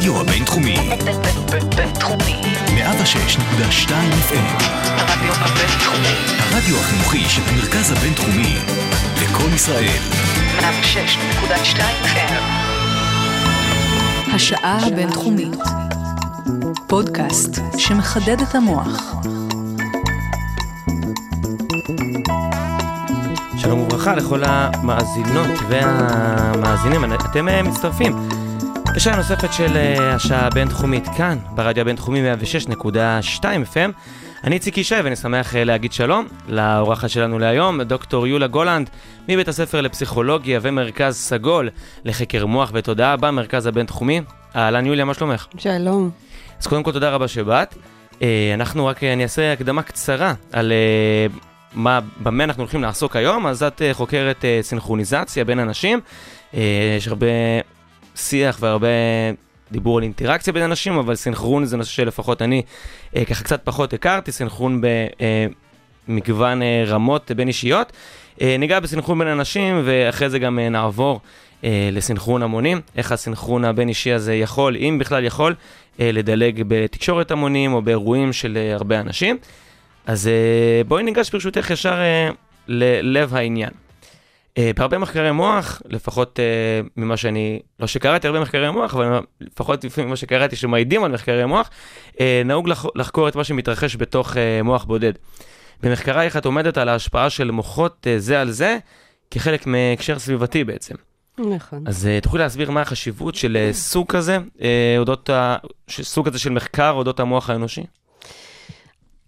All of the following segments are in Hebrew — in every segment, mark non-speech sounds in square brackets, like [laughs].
הרדיו הבינתחומי. בינתחומי. 106.2 FM. הרדיו הבינתחומי. הרדיו החינוכי של המרכז הבינתחומי. לקום ישראל. 106.2 FM. השעה הבינתחומית. פודקאסט שמחדד את המוח. שלום וברכה לכל המאזינות והמאזינים, אתם אה, מצטרפים. לשעה נוספת של אה, השעה הבינתחומית כאן, ברדיו הבינתחומי 106.2 FM. אני איציק ישי ואני שמח אה, להגיד שלום לאורחת שלנו להיום, דוקטור יולה גולנד, מבית הספר לפסיכולוגיה ומרכז סגול לחקר מוח ותודעה במרכז הבינתחומי. אהלן יוליה, מה שלומך? שלום. אז קודם כל תודה רבה שבאת. אה, אנחנו רק, אני אעשה הקדמה קצרה על מה, במה אנחנו הולכים לעסוק היום, אז את חוקרת סינכרוניזציה בין אנשים. יש הרבה שיח והרבה דיבור על אינטראקציה בין אנשים, אבל סינכרון זה נושא שלפחות אני אה, ככה קצת פחות הכרתי, סינכרון במגוון אה, אה, רמות בין אישיות. אה, ניגע בסינכרון בין אנשים, ואחרי זה גם אה, נעבור אה, לסינכרון המונים, איך הסינכרון הבין אישי הזה יכול, אם בכלל יכול, אה, לדלג בתקשורת המונים או באירועים של אה, הרבה אנשים. אז אה, בואי ניגש ברשותך ישר אה, ללב העניין. Uh, בהרבה מחקרי מוח, לפחות uh, ממה שאני, לא שקראתי הרבה מחקרי מוח, אבל לפחות לפי מה שקראתי שמעידים על מחקרי מוח, uh, נהוג לח, לחקור את מה שמתרחש בתוך uh, מוח בודד. במחקרייך את עומדת על ההשפעה של מוחות uh, זה על זה, כחלק מהקשר סביבתי בעצם. נכון. אז uh, תוכלי להסביר מה החשיבות של uh, סוג כזה, uh, אודות. סוג כזה של מחקר אודות המוח האנושי?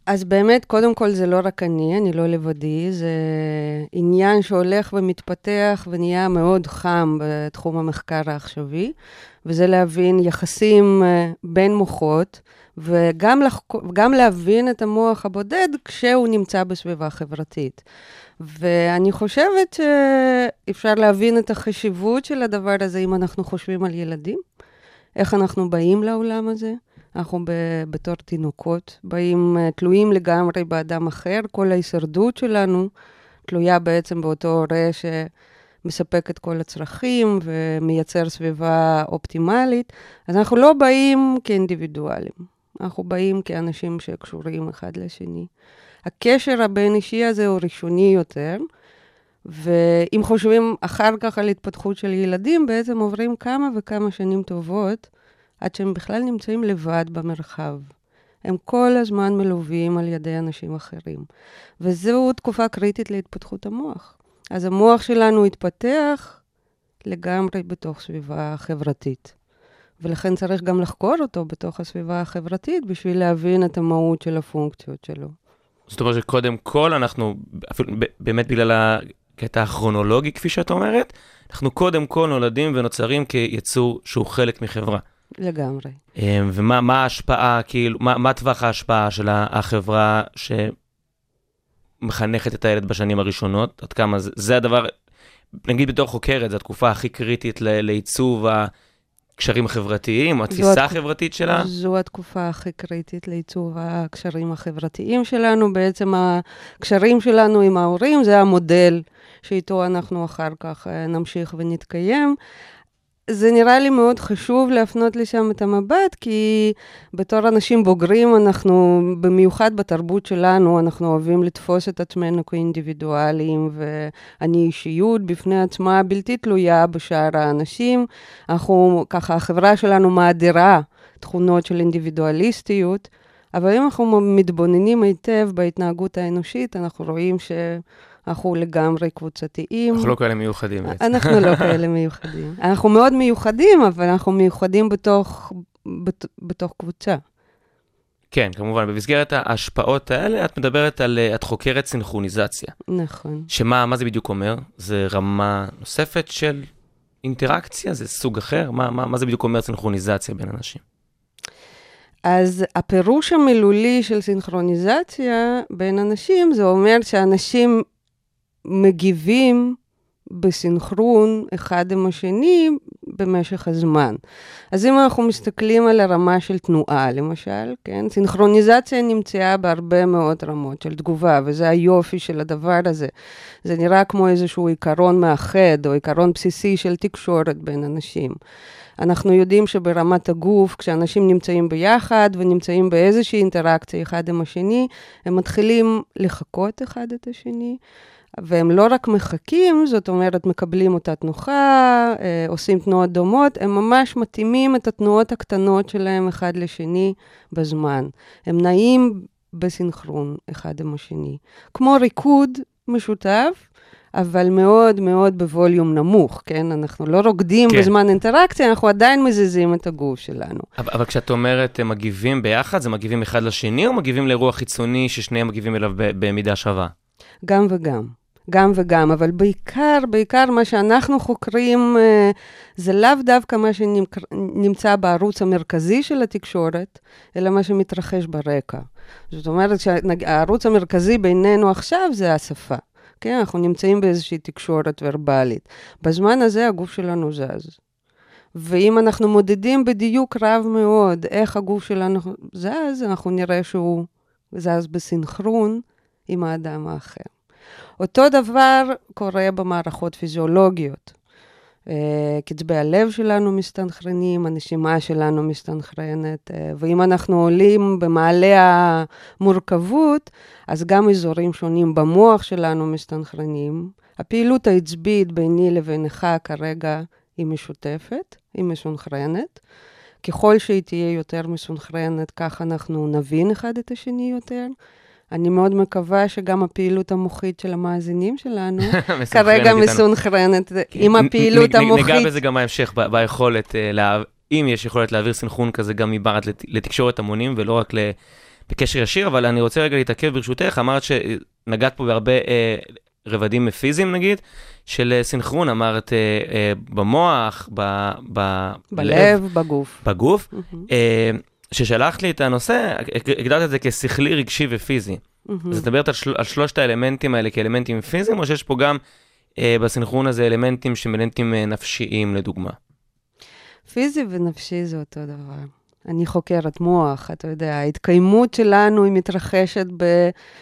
אז באמת, קודם כל זה לא רק אני, אני לא לבדי, זה עניין שהולך ומתפתח ונהיה מאוד חם בתחום המחקר העכשווי, וזה להבין יחסים אה, בין מוחות, וגם לחק... להבין את המוח הבודד כשהוא נמצא בסביבה חברתית. ואני חושבת שאפשר להבין את החשיבות של הדבר הזה אם אנחנו חושבים על ילדים, איך אנחנו באים לעולם הזה. אנחנו בתור תינוקות באים uh, תלויים לגמרי באדם אחר, כל ההישרדות שלנו תלויה בעצם באותו הורה שמספק את כל הצרכים ומייצר סביבה אופטימלית. אז אנחנו לא באים כאינדיבידואלים, אנחנו באים כאנשים שקשורים אחד לשני. הקשר הבין-אישי הזה הוא ראשוני יותר, ואם חושבים אחר כך על התפתחות של ילדים, בעצם עוברים כמה וכמה שנים טובות. עד שהם בכלל נמצאים לבד במרחב. הם כל הזמן מלווים על ידי אנשים אחרים. וזו תקופה קריטית להתפתחות המוח. אז המוח שלנו התפתח לגמרי בתוך סביבה חברתית. ולכן צריך גם לחקור אותו בתוך הסביבה החברתית בשביל להבין את המהות של הפונקציות שלו. זאת אומרת שקודם כל אנחנו, אפילו באמת בגלל הקטע הכרונולוגי, כפי שאת אומרת, אנחנו קודם כל נולדים ונוצרים כיצור שהוא חלק מחברה. לגמרי. אמ, ומה ההשפעה, כאילו, מה, מה טווח ההשפעה של החברה שמחנכת את הילד בשנים הראשונות? עד כמה זה, זה הדבר, נגיד בתור חוקרת, זו התקופה הכי קריטית לעיצוב הקשרים החברתיים, התפיסה החברתית שלה? זו התקופה הכי קריטית לעיצוב הקשרים החברתיים שלנו. בעצם הקשרים שלנו עם ההורים זה המודל שאיתו אנחנו אחר כך אה, נמשיך ונתקיים. זה נראה לי מאוד חשוב להפנות לשם את המבט, כי בתור אנשים בוגרים, אנחנו, במיוחד בתרבות שלנו, אנחנו אוהבים לתפוס את עצמנו כאינדיבידואלים, ואני אישיות בפני עצמה בלתי תלויה בשאר האנשים. אנחנו, ככה, החברה שלנו מאדירה תכונות של אינדיבידואליסטיות, אבל אם אנחנו מתבוננים היטב בהתנהגות האנושית, אנחנו רואים ש... אנחנו לגמרי קבוצתיים. אנחנו לא כאלה מיוחדים בעצם. אנחנו לא כאלה מיוחדים. אנחנו מאוד מיוחדים, אבל אנחנו מיוחדים בתוך, בת, בתוך קבוצה. כן, כמובן. במסגרת ההשפעות האלה, את מדברת על, אה, את חוקרת סינכרוניזציה. נכון. שמה מה זה בדיוק אומר? זה רמה נוספת של אינטראקציה? זה סוג אחר? מה, מה, מה זה בדיוק אומר סינכרוניזציה בין אנשים? אז הפירוש המילולי של סינכרוניזציה בין אנשים, זה אומר שאנשים מגיבים בסינכרון אחד עם השני במשך הזמן. אז אם אנחנו מסתכלים על הרמה של תנועה, למשל, כן, סינכרוניזציה נמצאה בהרבה מאוד רמות של תגובה, וזה היופי של הדבר הזה. זה נראה כמו איזשהו עיקרון מאחד, או עיקרון בסיסי של תקשורת בין אנשים. אנחנו יודעים שברמת הגוף, כשאנשים נמצאים ביחד ונמצאים באיזושהי אינטראקציה אחד עם השני, הם מתחילים לחקות אחד את השני. והם לא רק מחכים, זאת אומרת, מקבלים אותה תנוחה, אה, עושים תנועות דומות, הם ממש מתאימים את התנועות הקטנות שלהם אחד לשני בזמן. הם נעים בסינכרון אחד עם השני. כמו ריקוד משותף, אבל מאוד מאוד בווליום נמוך, כן? אנחנו לא רוקדים כן. בזמן אינטראקציה, אנחנו עדיין מזיזים את הגוף שלנו. אבל, אבל כשאת אומרת הם מגיבים ביחד, זה מגיבים אחד לשני, או מגיבים לאירוע חיצוני ששניהם מגיבים אליו במידה שווה? גם וגם. גם וגם, אבל בעיקר, בעיקר מה שאנחנו חוקרים אה, זה לאו דווקא מה שנמצא בערוץ המרכזי של התקשורת, אלא מה שמתרחש ברקע. זאת אומרת שהערוץ המרכזי בינינו עכשיו זה השפה. כן, אנחנו נמצאים באיזושהי תקשורת ורבלית. בזמן הזה הגוף שלנו זז. ואם אנחנו מודדים בדיוק רב מאוד איך הגוף שלנו זז, אנחנו נראה שהוא זז בסינכרון עם האדם האחר. אותו דבר קורה במערכות פיזיולוגיות. Uh, קצבי הלב שלנו מסתנכרנים, הנשימה שלנו מסתנכרנת, uh, ואם אנחנו עולים במעלה המורכבות, אז גם אזורים שונים במוח שלנו מסתנכרנים. הפעילות העצבית ביני לבינך כרגע היא משותפת, היא מסונכרנת. ככל שהיא תהיה יותר מסונכרנת, כך אנחנו נבין אחד את השני יותר. אני מאוד מקווה שגם הפעילות המוחית של המאזינים שלנו [laughs] כרגע מסונכרנת עם הפעילות המוחית. ניגע בזה גם בהמשך, ביכולת, אם יש יכולת להעביר סנכרון כזה גם מבעד לתקשורת המונים ולא רק בקשר ישיר, אבל אני רוצה רגע להתעכב ברשותך, אמרת שנגעת פה בהרבה רבדים פיזיים נגיד, של סנכרון, אמרת במוח, בלב, בגוף. בגוף. כששלחת לי את הנושא, הגדרת את זה כשכלי, רגשי ופיזי. Mm-hmm. אז את מדברת על, של, על שלושת האלמנטים האלה כאלמנטים פיזיים, או שיש פה גם אה, בסנכרון הזה אלמנטים שהם אלמנטים אה, נפשיים, לדוגמה? פיזי ונפשי זה אותו דבר. אני חוקרת מוח, אתה יודע, ההתקיימות שלנו היא מתרחשת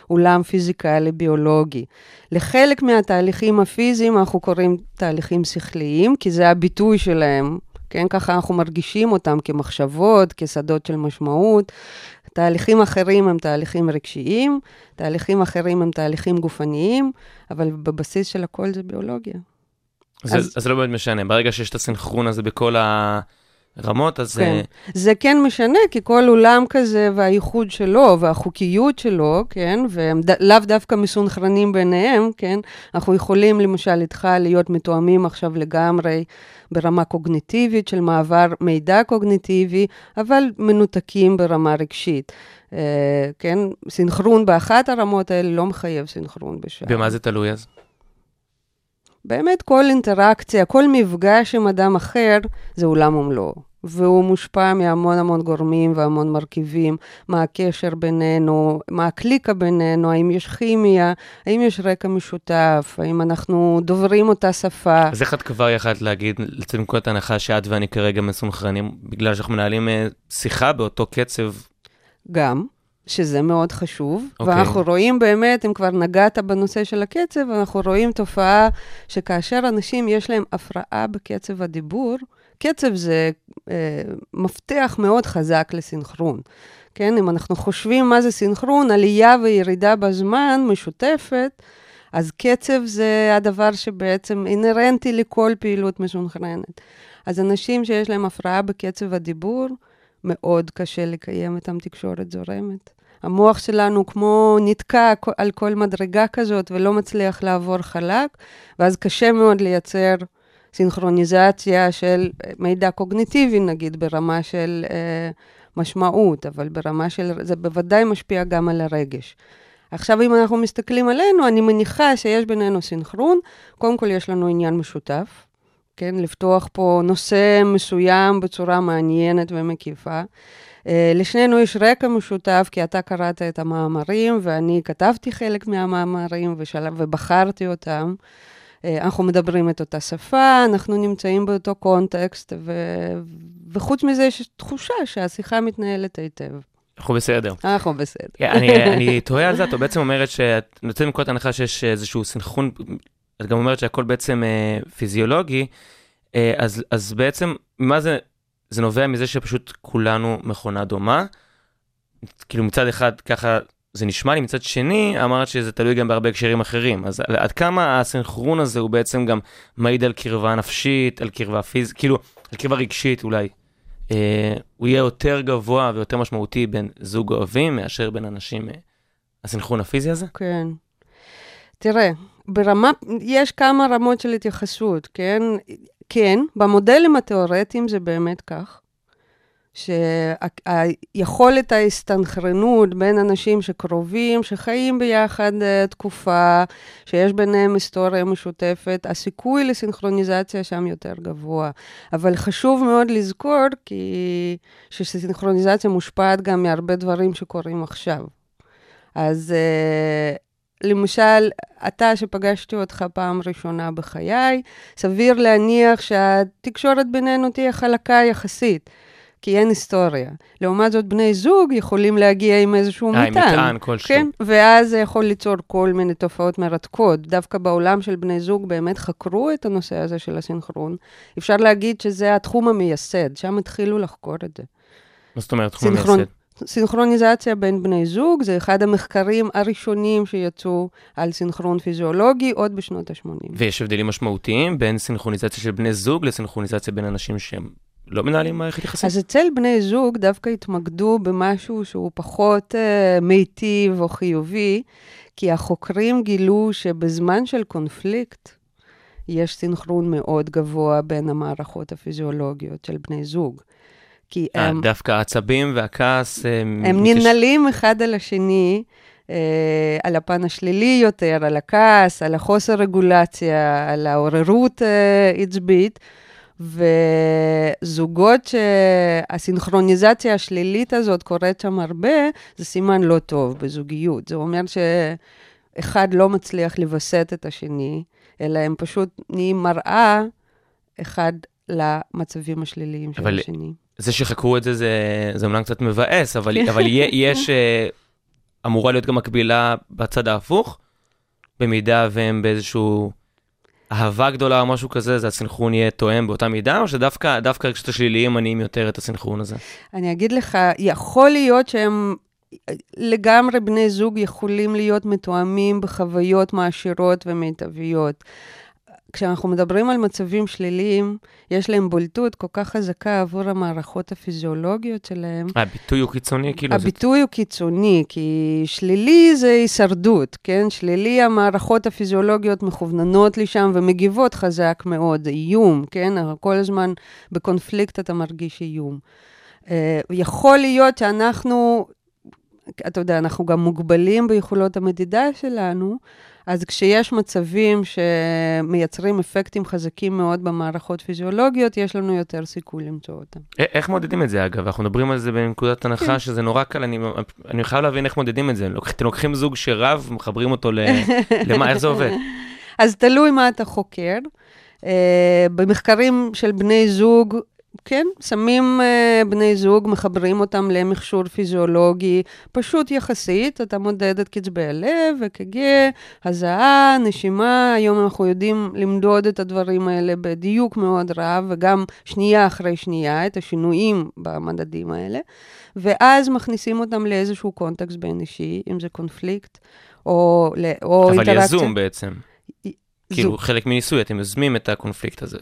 באולם פיזיקלי ביולוגי. לחלק מהתהליכים הפיזיים אנחנו קוראים תהליכים שכליים, כי זה הביטוי שלהם כן, ככה אנחנו מרגישים אותם כמחשבות, כשדות של משמעות. תהליכים אחרים הם תהליכים רגשיים, תהליכים אחרים הם תהליכים גופניים, אבל בבסיס של הכל זה ביולוגיה. זה, אז, אז זה לא באמת משנה, ברגע שיש את הסנכרון הזה בכל הרמות, אז... כן, זה כן משנה, כי כל אולם כזה והייחוד שלו והחוקיות שלו, כן, והם ד... לאו דווקא מסונכרנים ביניהם, כן, אנחנו יכולים למשל איתך להיות מתואמים עכשיו לגמרי. ברמה קוגניטיבית של מעבר מידע קוגניטיבי, אבל מנותקים ברמה רגשית. Uh, כן, סינכרון באחת הרמות האלה לא מחייב סינכרון בשעה. במה זה תלוי אז? באמת כל אינטראקציה, כל מפגש עם אדם אחר, זה עולם ומלואו. והוא מושפע מהמון המון גורמים והמון מרכיבים, מה הקשר בינינו, מה הקליקה בינינו, האם יש כימיה, האם יש רקע משותף, האם אנחנו דוברים אותה שפה. אז איך את כבר יכולת להגיד, לצאת מנקודת ההנחה שאת ואני כרגע מסונכרנים, בגלל שאנחנו מנהלים אה, שיחה באותו קצב? גם. שזה מאוד חשוב, okay. אוקיי. ואנחנו רואים באמת, אם כבר נגעת בנושא של הקצב, אנחנו רואים תופעה שכאשר אנשים יש להם הפרעה בקצב הדיבור, קצב זה אה, מפתח מאוד חזק לסינכרון. כן, אם אנחנו חושבים מה זה סינכרון, עלייה וירידה בזמן משותפת, אז קצב זה הדבר שבעצם אינהרנטי לכל פעילות מסונכרנת. אז אנשים שיש להם הפרעה בקצב הדיבור, מאוד קשה לקיים איתם תקשורת זורמת. המוח שלנו כמו נתקע על כל מדרגה כזאת ולא מצליח לעבור חלק, ואז קשה מאוד לייצר סינכרוניזציה של מידע קוגניטיבי, נגיד, ברמה של אה, משמעות, אבל ברמה של, זה בוודאי משפיע גם על הרגש. עכשיו, אם אנחנו מסתכלים עלינו, אני מניחה שיש בינינו סינכרון. קודם כל, יש לנו עניין משותף, כן? לפתוח פה נושא מסוים בצורה מעניינת ומקיפה. Uh, לשנינו יש רקע משותף, כי אתה קראת את המאמרים, ואני כתבתי חלק מהמאמרים ושל... ובחרתי אותם. אה, אנחנו מדברים את אותה שפה, אנחנו נמצאים באותו קונטקסט, ו... וחוץ מזה יש תחושה שהשיחה מתנהלת היטב. אנחנו בסדר. אנחנו בסדר. כן, אני, [laughs] אני תוהה על זה, את בעצם אומרת שאת יוצאת מנקודת הנחה שיש איזשהו סנכרון, את גם אומרת שהכל בעצם אה, פיזיולוגי, אה, אז, אז בעצם, מה זה, זה נובע מזה שפשוט כולנו מכונה דומה. כאילו מצד אחד ככה זה נשמע לי, מצד שני אמרת שזה תלוי גם בהרבה הקשרים אחרים. אז עד כמה הסנכרון הזה הוא בעצם גם מעיד על קרבה נפשית, על קרבה פיזית, כאילו, על קרבה רגשית אולי. אה, הוא יהיה יותר גבוה ויותר משמעותי בין זוג אוהבים מאשר בין אנשים, אה, הסנכרון הפיזי הזה? כן. תראה, ברמה, יש כמה רמות של התייחסות, כן? כן, במודלים התיאורטיים זה באמת כך. שהיכולת ההסתנכרנות בין אנשים שקרובים, שחיים ביחד uh, תקופה, שיש ביניהם היסטוריה משותפת, הסיכוי לסינכרוניזציה שם יותר גבוה. אבל חשוב מאוד לזכור כי שסינכרוניזציה מושפעת גם מהרבה דברים שקורים עכשיו. אז uh, למשל, אתה שפגשתי אותך פעם ראשונה בחיי, סביר להניח שהתקשורת בינינו תהיה חלקה יחסית. כי אין היסטוריה. לעומת זאת, בני זוג יכולים להגיע עם איזשהו אה, מטען. עם מטען כלשהו. כן, ואז זה יכול ליצור כל מיני תופעות מרתקות. דווקא בעולם של בני זוג באמת חקרו את הנושא הזה של הסינכרון. אפשר להגיד שזה התחום המייסד, שם התחילו לחקור את זה. מה זאת אומרת תחום סינכרון- המייסד? סינכרוניזציה בין בני זוג זה אחד המחקרים הראשונים שיצאו על סינכרון פיזיולוגי עוד בשנות ה-80. ויש הבדלים משמעותיים בין סינכרוניזציה של בני זוג לסינכרוניזציה בין אנשים שהם לא מנהלים מערכת יחסים? אז אצל בני זוג דווקא התמקדו במשהו שהוא פחות uh, מיטיב או חיובי, כי החוקרים גילו שבזמן של קונפליקט יש סינכרון מאוד גבוה בין המערכות הפיזיולוגיות של בני זוג. כי אה, הם, דווקא העצבים והכעס... אה, הם מתייש- ננעלים אחד על השני. Uh, על הפן השלילי יותר, על הכעס, על החוסר רגולציה, על העוררות uh, עצבית, וזוגות שהסינכרוניזציה השלילית הזאת קורית שם הרבה, זה סימן לא טוב בזוגיות. זה אומר שאחד לא מצליח לווסת את השני, אלא הם פשוט נהיים מראה אחד למצבים השליליים של השני. זה שחקרו את זה, זה, זה אומנם קצת מבאס, אבל. [laughs] אבל יש, אה, אמורה להיות גם מקבילה בצד ההפוך, במידה והם באיזשהו אהבה גדולה או משהו כזה, זה הסנכרון יהיה תואם באותה מידה, או שדווקא דווקא הרגשות השליליים מניעים יותר את הסנכרון הזה? אני אגיד לך, יכול להיות שהם לגמרי בני זוג יכולים להיות מתואמים בחוויות מעשירות ומיטביות. כשאנחנו מדברים על מצבים שליליים, יש להם בולטות כל כך חזקה עבור המערכות הפיזיולוגיות שלהם. הביטוי הוא קיצוני, כאילו, זה הביטוי הוא קיצוני, כי שלילי זה הישרדות, כן? שלילי, המערכות הפיזיולוגיות מכווננות לשם ומגיבות חזק מאוד, זה איום, כן? כל הזמן בקונפליקט אתה מרגיש איום. אה, יכול להיות שאנחנו, אתה יודע, אנחנו גם מוגבלים ביכולות המדידה שלנו, אז כשיש מצבים שמייצרים אפקטים חזקים מאוד במערכות פיזיולוגיות, יש לנו יותר סיכוי למצוא אותם. איך מודדים את זה, אגב? אנחנו מדברים על זה בנקודת כן. הנחה שזה נורא קל, אני, אני חייב להבין איך מודדים את זה. אתם לוקחים זוג שרב, מחברים אותו ל... [laughs] למה, איך זה עובד? אז תלוי מה אתה חוקר. Uh, במחקרים של בני זוג, כן, שמים uh, בני זוג, מחברים אותם למכשור פיזיולוגי פשוט יחסית, אתה מודד את קצבי הלב, אק"ג, הזעה, נשימה, היום אנחנו יודעים למדוד את הדברים האלה בדיוק מאוד רב, וגם שנייה אחרי שנייה, את השינויים במדדים האלה, ואז מכניסים אותם לאיזשהו קונטקסט בין אישי, אם זה קונפליקט, או, או אבל אינטראקציה. יזום בעצם. כאילו, זוג. חלק מניסוי, אתם יוזמים את הקונפליקט הזה.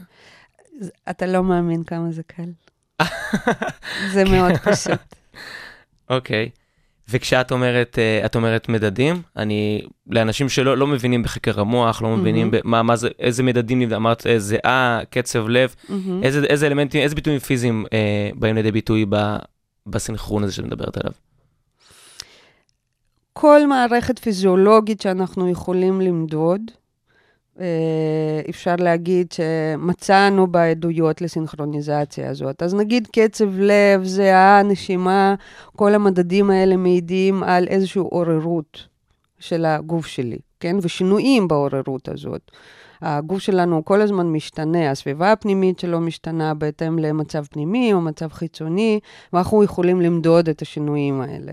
אתה לא מאמין כמה זה קל. [laughs] זה מאוד פשוט. אוקיי. וכשאת אומרת, אה, את אומרת מדדים, אני, לאנשים שלא לא מבינים בחקר המוח, לא מבינים מהמם. במה, מה זה, איזה מדדים, אמרת אה, זיעה, קצב לב, מהמם. איזה, איזה אלמנטים, איזה ביטויים פיזיים אה, באים לידי ביטוי ב, בסנכרון הזה שאת מדברת עליו? כל מערכת פיזיולוגית שאנחנו יכולים למדוד, אפשר להגיד שמצאנו בה עדויות לסינכרוניזציה הזאת. אז נגיד קצב לב, זיעה, נשימה, כל המדדים האלה מעידים על איזושהי עוררות של הגוף שלי, כן? ושינויים בעוררות הזאת. הגוף שלנו כל הזמן משתנה, הסביבה הפנימית שלו משתנה בהתאם למצב פנימי או מצב חיצוני, ואנחנו יכולים למדוד את השינויים האלה.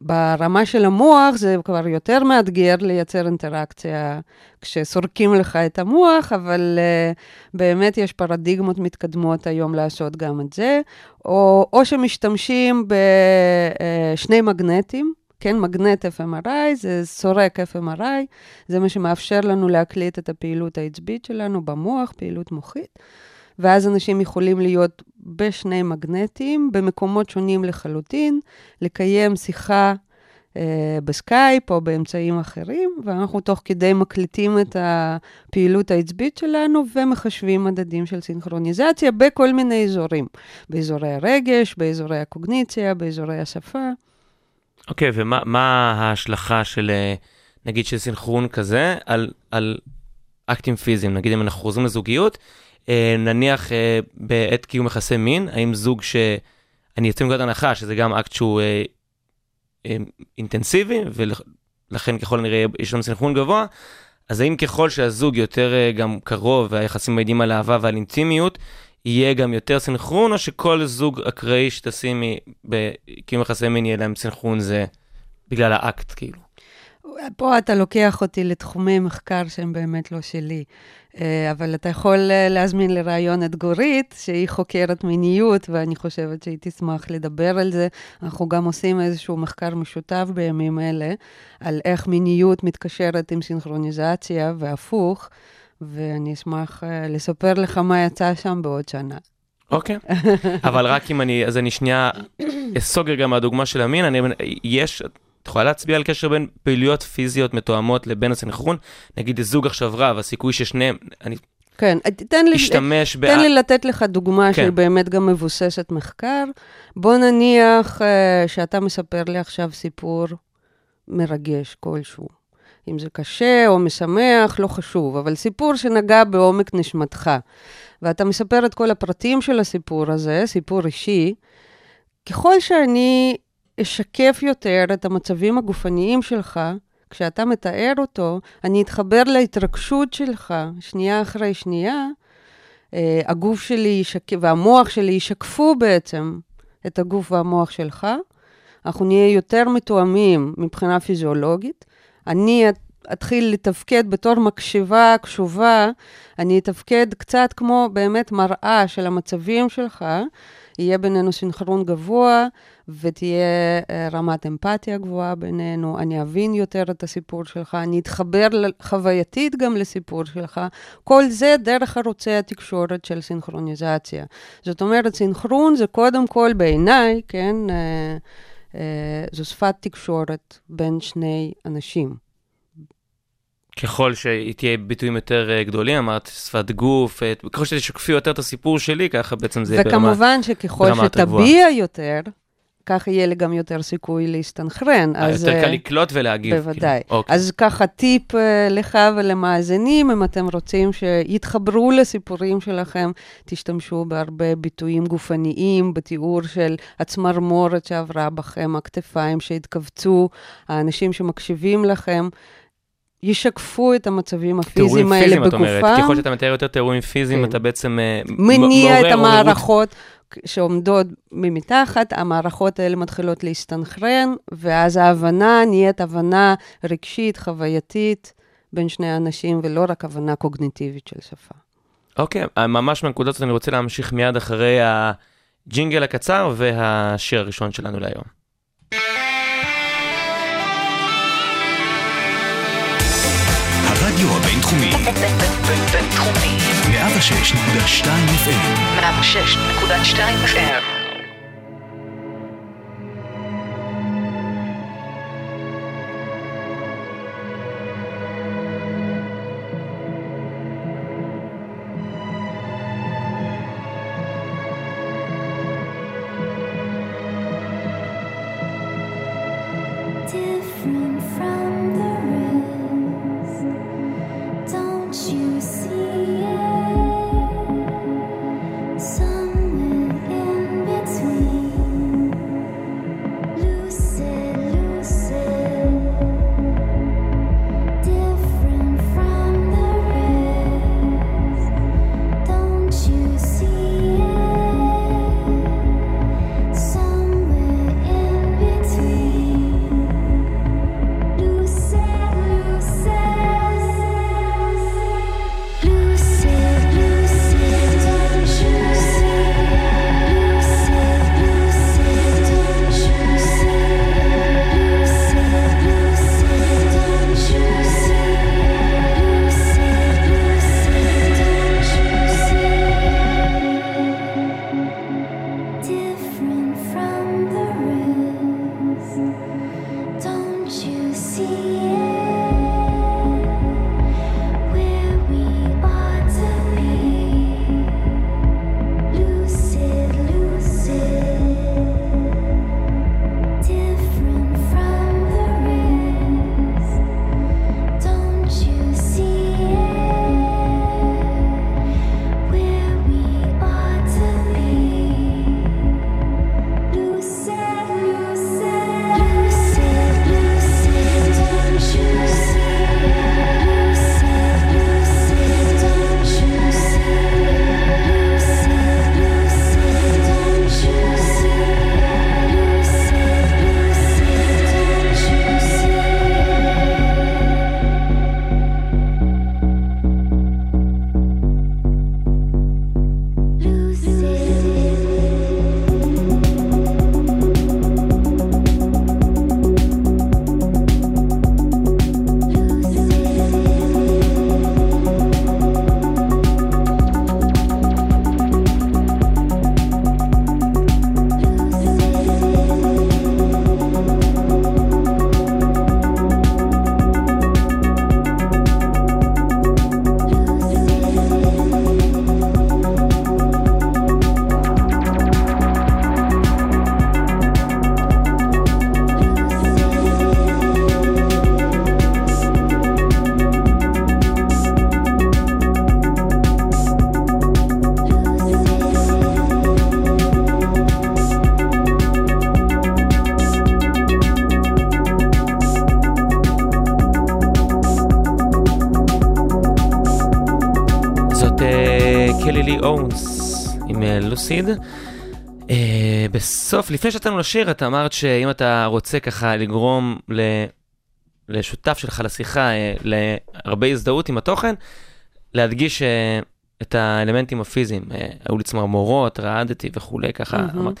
ברמה של המוח זה כבר יותר מאתגר לייצר אינטראקציה כשסורקים לך את המוח, אבל uh, באמת יש פרדיגמות מתקדמות היום לעשות גם את זה, או, או שמשתמשים בשני מגנטים. כן, מגנט FMRI, זה סורק FMRI, זה מה שמאפשר לנו להקליט את הפעילות העצבית שלנו במוח, פעילות מוחית. ואז אנשים יכולים להיות בשני מגנטים, במקומות שונים לחלוטין, לקיים שיחה אה, בסקייפ או באמצעים אחרים, ואנחנו תוך כדי מקליטים את הפעילות העצבית שלנו ומחשבים מדדים של סינכרוניזציה בכל מיני אזורים, באזורי הרגש, באזורי הקוגניציה, באזורי השפה. אוקיי, אוקיי, ומה ההשלכה של, אה, נגיד, של סינכרון כזה על, על אקטים פיזיים? נגיד, אם אנחנו חוזרים לזוגיות, אה, נניח אה, בעת קיום יחסי מין, האם זוג ש... אני יוצא מנקודת הנחה שזה גם אקט שהוא אה, אה, אינטנסיבי, ולכן ככל הנראה יש לנו סינכרון גבוה, אז האם ככל שהזוג יותר אה, גם קרוב והיחסים מעידים על אהבה ועל אינטימיות, יהיה גם יותר סינכרון, או שכל זוג אקראי שתשימי בקיום יחסי מין יהיה להם סינכרון זה בגלל האקט, כאילו? פה אתה לוקח אותי לתחומי מחקר שהם באמת לא שלי. אה, אבל אתה יכול אה, להזמין לראיון את גורית, שהיא חוקרת מיניות, ואני חושבת שהיא תשמח לדבר על זה. אנחנו גם עושים איזשהו מחקר משותף בימים אלה, על איך מיניות מתקשרת עם סינכרוניזציה והפוך, ואני אשמח אה, לספר לך מה יצא שם בעוד שנה. אוקיי, okay. אבל רק אם אני, אז אני שנייה אסוג רגע מהדוגמה של המין, אני, יש, את יכולה להצביע על קשר בין פעילויות פיזיות מתואמות לבין הסנכרון? נגיד זוג עכשיו רב, הסיכוי ששניהם, אני כן, תן לי, השתמש תן בא... לי לתת לך דוגמה כן. שהיא באמת גם מבוססת מחקר. בוא נניח uh, שאתה מספר לי עכשיו סיפור מרגש כלשהו. אם זה קשה או משמח, לא חשוב, אבל סיפור שנגע בעומק נשמתך. ואתה מספר את כל הפרטים של הסיפור הזה, סיפור אישי. ככל שאני אשקף יותר את המצבים הגופניים שלך, כשאתה מתאר אותו, אני אתחבר להתרגשות שלך שנייה אחרי שנייה, אה, הגוף שלי ישק... והמוח שלי ישקפו בעצם את הגוף והמוח שלך. אנחנו נהיה יותר מתואמים מבחינה פיזיולוגית. אני אתחיל לתפקד בתור מקשיבה קשובה, אני אתפקד קצת כמו באמת מראה של המצבים שלך, יהיה בינינו סינכרון גבוה ותהיה אה, רמת אמפתיה גבוהה בינינו, אני אבין יותר את הסיפור שלך, אני אתחבר חווייתית גם לסיפור שלך. כל זה דרך ערוצי התקשורת של סינכרוניזציה. זאת אומרת, סינכרון זה קודם כל בעיניי, כן, אה, זו שפת תקשורת בין שני אנשים. ככל שהיא תהיה ביטויים יותר אה, גדולים, אמרת שפת גוף, אה, ככל שתשקפי יותר את הסיפור שלי, ככה בעצם זה יהיה ברמה וכמובן שככל שתביע יותר, כך יהיה לי גם יותר סיכוי להסתנכרן. אה, יותר קל לקלוט ולהגיב. כאילו. בוודאי. כאילו. אוקיי. אז ככה טיפ לך ולמאזינים, אם אתם רוצים שיתחברו לסיפורים שלכם, תשתמשו בהרבה ביטויים גופניים, בתיאור של הצמרמורת שעברה בכם, הכתפיים שהתכווצו, האנשים שמקשיבים לכם. ישקפו את המצבים הפיזיים האלה בגופם. תיאורים פיזיים, את אומרת. ככל שאתה מתאר יותר תיאורים פיזיים, כן. אתה בעצם אה, מניע את המערכות שעומדות ממתחת, המערכות האלה מתחילות להסתנכרן, ואז ההבנה נהיית הבנה רגשית, חווייתית, בין שני האנשים, ולא רק הבנה קוגניטיבית של שפה. אוקיי, okay, ממש מהנקודות הזאת אני רוצה להמשיך מיד אחרי הג'ינגל הקצר והשיר הראשון שלנו להיום. הרדיו הבינתחומי. בינתחומי. 106.2 FM. 106.2 FM. לפני שיצאנו לשיר, את אמרת שאם אתה רוצה ככה לגרום ל... לשותף שלך לשיחה, אה, להרבה הזדהות עם התוכן, להדגיש אה, את האלמנטים הפיזיים. אה, היו לי צמרמורות, רעדתי וכולי, ככה. מהמם. אמרת.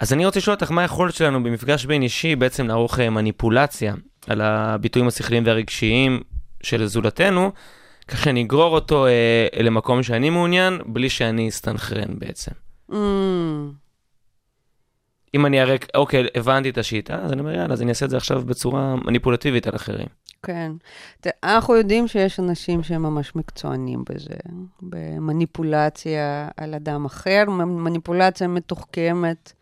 אז אני רוצה לשאול אותך, מה היכולת שלנו במפגש בין אישי בעצם לערוך מניפולציה על הביטויים השכליים והרגשיים של זולתנו, כך שנגרור אותו אה, למקום שאני מעוניין, בלי שאני אסתנכרן בעצם. Mm, אם אני אראה, אוקיי, הבנתי את השיטה, אז אני אומר, יאללה, אז אני אעשה את זה עכשיו בצורה מניפולטיבית על אחרים. כן. אנחנו יודעים שיש אנשים שהם ממש מקצוענים בזה, במניפולציה על אדם אחר, מניפולציה מתוחכמת,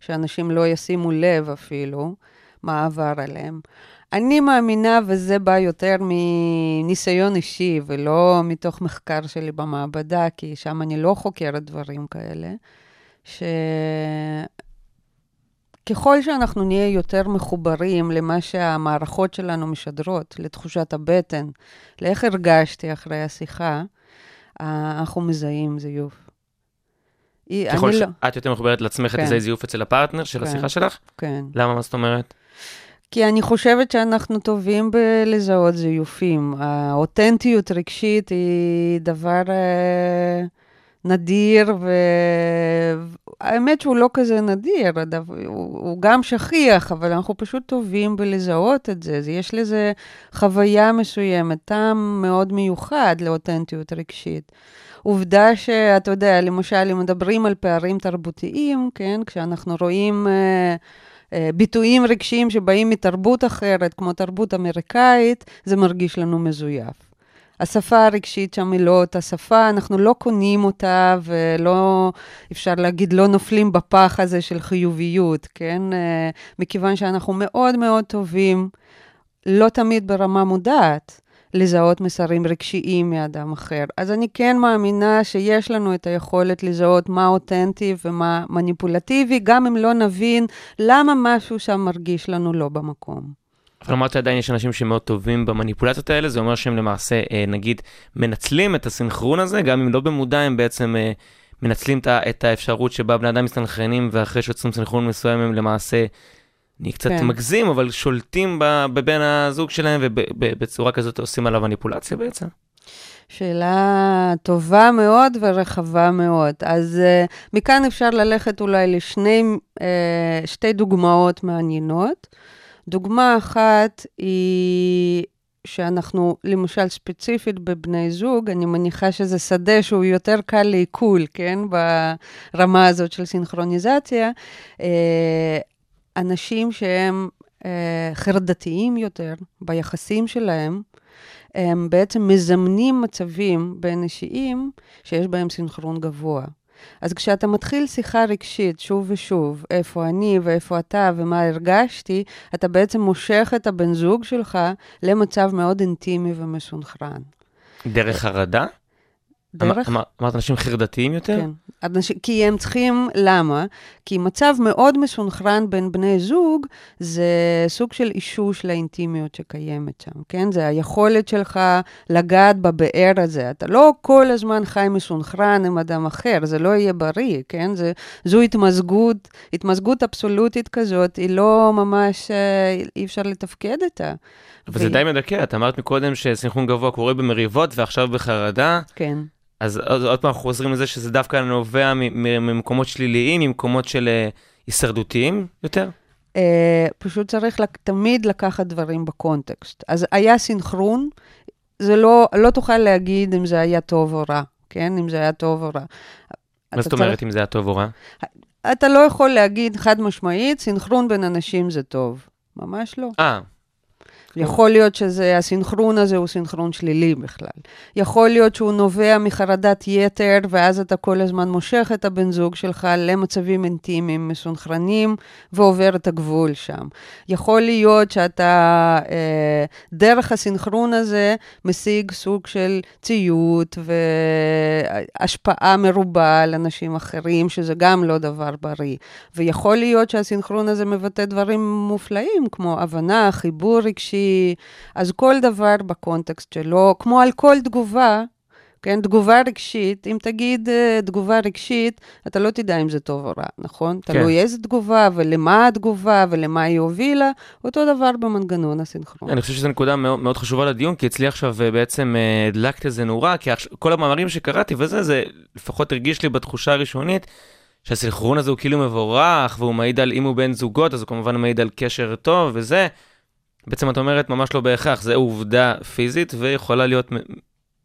שאנשים לא ישימו לב אפילו מה עבר עליהם. אני מאמינה, וזה בא יותר מניסיון אישי ולא מתוך מחקר שלי במעבדה, כי שם אני לא חוקרת דברים כאלה, שככל שאנחנו נהיה יותר מחוברים למה שהמערכות שלנו משדרות, לתחושת הבטן, לאיך הרגשתי אחרי השיחה, אה, אנחנו מזהים זיוף. ככל אני לא, שאת יותר מחוברת לעצמך, את כן. תזהי זיוף אצל הפרטנר של כן. השיחה שלך? כן. למה, מה זאת אומרת? כי אני חושבת שאנחנו טובים בלזהות זיופים. האותנטיות רגשית היא דבר אה, נדיר, והאמת שהוא לא כזה נדיר, הוא, הוא גם שכיח, אבל אנחנו פשוט טובים בלזהות את זה. יש לזה חוויה מסוימת, טעם מאוד מיוחד לאותנטיות רגשית. עובדה שאתה יודע, למשל, אם מדברים על פערים תרבותיים, כן, כשאנחנו רואים... אה, אה, ביטויים רגשיים שבאים מתרבות אחרת, כמו תרבות אמריקאית, זה מרגיש לנו מזויף. השפה הרגשית שם היא לא אותה שפה, אנחנו לא קונים אותה ולא, אפשר להגיד, לא נופלים בפח הזה של חיוביות, כן? אה, מכיוון שאנחנו מאוד מאוד טובים, לא תמיד ברמה מודעת, לזהות מסרים רגשיים מאדם אחר. אז אני כן מאמינה שיש לנו את היכולת לזהות מה אותנטי ומה מניפולטיבי, גם אם לא נבין למה משהו שם מרגיש לנו לא במקום. אבל אמרת שעדיין יש אנשים שמאוד טובים במניפולציות האלה, זה אומר שהם למעשה, אה, נגיד, מנצלים את הסינכרון הזה, גם אם לא במודע, הם בעצם אה, מנצלים את האפשרות שבה בני אדם מסתנכרנים, ואחרי שיוצרים סינכרון מסוים, הם למעשה, אני קצת כן. מגזים, אבל שולטים בבן הזוג שלהם, ובצורה כזאת עושים עליו מניפולציה בעצם. שאלה טובה מאוד ורחבה מאוד. אז uh, מכאן אפשר ללכת אולי לשני, uh, דוגמאות מעניינות. דוגמה אחת היא שאנחנו, למשל ספציפית בבני זוג, אני מניחה שזה שדה שהוא יותר קל לעיכול, כן? ברמה הזאת של סינכרוניזציה. Uh, אנשים שהם uh, חרדתיים יותר ביחסים שלהם, הם בעצם מזמנים מצבים בין אישיים שיש בהם סינכרון גבוה. אז כשאתה מתחיל שיחה רגשית שוב ושוב, איפה אני ואיפה אתה ומה הרגשתי, אתה בעצם מושך את הבן זוג שלך למצב מאוד אינטימי ומסונכרן. דרך חרדה? אמר- אמרת אנשים חרדתיים יותר? כן. אנשים, כי הם צריכים, למה? כי מצב מאוד מסונכרן בין בני זוג, זה סוג של אישוש לאינטימיות שקיימת שם, כן? זה היכולת שלך לגעת בבאר הזה. אתה לא כל הזמן חי מסונכרן עם אדם אחר, זה לא יהיה בריא, כן? זה, זו התמזגות, התמזגות אבסולוטית כזאת, היא לא ממש, אה, אי אפשר לתפקד איתה. אבל זה ו- די מדכא, את אמרת מקודם שסינכרון גבוה קורה במריבות ועכשיו בחרדה, כן. אז עוד, עוד פעם אנחנו חוזרים לזה שזה דווקא נובע ממקומות שליליים, ממקומות של אה, הישרדותיים יותר? Uh, פשוט צריך לק- תמיד לקחת דברים בקונטקסט. אז היה סינכרון, זה לא, לא תוכל להגיד אם זה היה טוב או רע, כן? אם זה היה טוב או רע. מה זאת אומרת אם זה היה טוב או רע? צריך- אתה לא יכול להגיד חד משמעית, סינכרון בין אנשים זה טוב. ממש לא. אה, יכול להיות שזה, הסינכרון הזה הוא סינכרון שלילי בכלל. יכול להיות שהוא נובע מחרדת יתר, ואז אתה כל הזמן מושך את הבן זוג שלך למצבים אינטימיים מסונכרנים, ועובר את הגבול שם. יכול להיות שאתה, אה, דרך הסינכרון הזה, משיג סוג של ציות והשפעה מרובה על אנשים אחרים, שזה גם לא דבר בריא. ויכול להיות שהסינכרון הזה מבטא דברים מופלאים, כמו הבנה, חיבור רגשי, אז כל דבר בקונטקסט שלו, כמו על כל תגובה, כן? תגובה רגשית, אם תגיד אה, תגובה רגשית, אתה לא תדע אם זה טוב או רע, נכון? כן. תלוי איזה תגובה ולמה התגובה ולמה היא הובילה, אותו דבר במנגנון הסינכרון. אני חושב שזו נקודה מאוד, מאוד חשובה לדיון, כי אצלי עכשיו אה, בעצם אה, הדלקת איזה נורה, כי כל המאמרים שקראתי וזה, זה לפחות הרגיש לי בתחושה הראשונית, שהסינכרון הזה הוא כאילו מבורך, והוא מעיד על, אם הוא בן זוגות, אז הוא כמובן מעיד על קשר טוב וזה. בעצם את אומרת ממש לא בהכרח, זה עובדה פיזית ויכולה להיות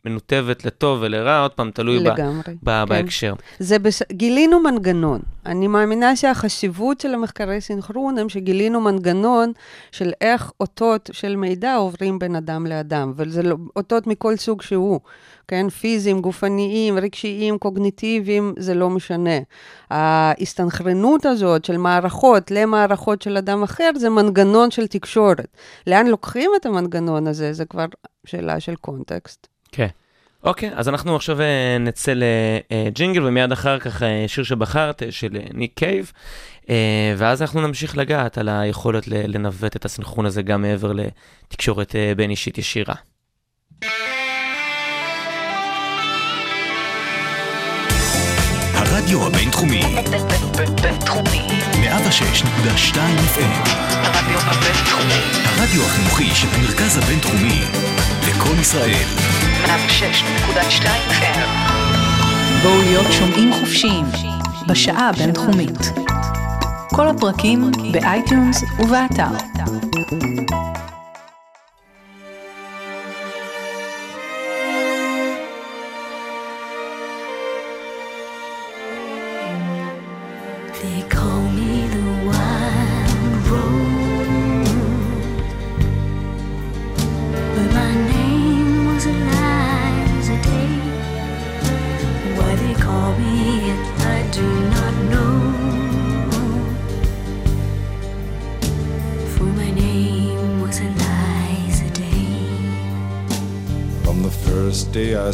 מנותבת לטוב ולרע, עוד פעם, תלוי ב, לגמרי. ב, כן. בהקשר. זה בס... גילינו מנגנון. אני מאמינה שהחשיבות של המחקרי סינכרון הם שגילינו מנגנון של איך אותות של מידע עוברים בין אדם לאדם, וזה לא... אותות מכל סוג שהוא, כן? פיזיים, גופניים, רגשיים, קוגניטיביים, זה לא משנה. ההסתנכרנות הזאת של מערכות למערכות של אדם אחר זה מנגנון של תקשורת. לאן לוקחים את המנגנון הזה? זה כבר שאלה של קונטקסט. כן. אוקיי, אז אנחנו עכשיו אה, נצא לג'ינגל, ומיד אחר כך אה, שיר שבחרת אה, של ניק קייב, ואז אנחנו נמשיך לגעת על היכולת לנווט את הסנכרון הזה גם מעבר לתקשורת בין אישית ישירה. הרדיו הבינתחומי, בינתחומי. 106.2 FM, הרדיו הבינתחומי. הרדיו החינוכי של המרכז הבינתחומי, לקום ישראל, 106.2 FM. בואו להיות שומעים חופשיים בשעה הבינתחומית. כל הפרקים ב iTunes ובאתר.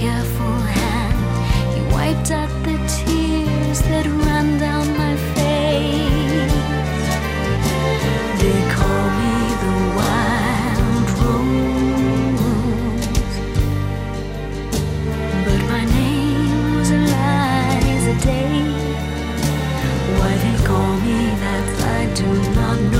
careful hand, he wiped out the tears that ran down my face. They call me the wild rose. But my name was Eliza Day. Why they call me that I do not know.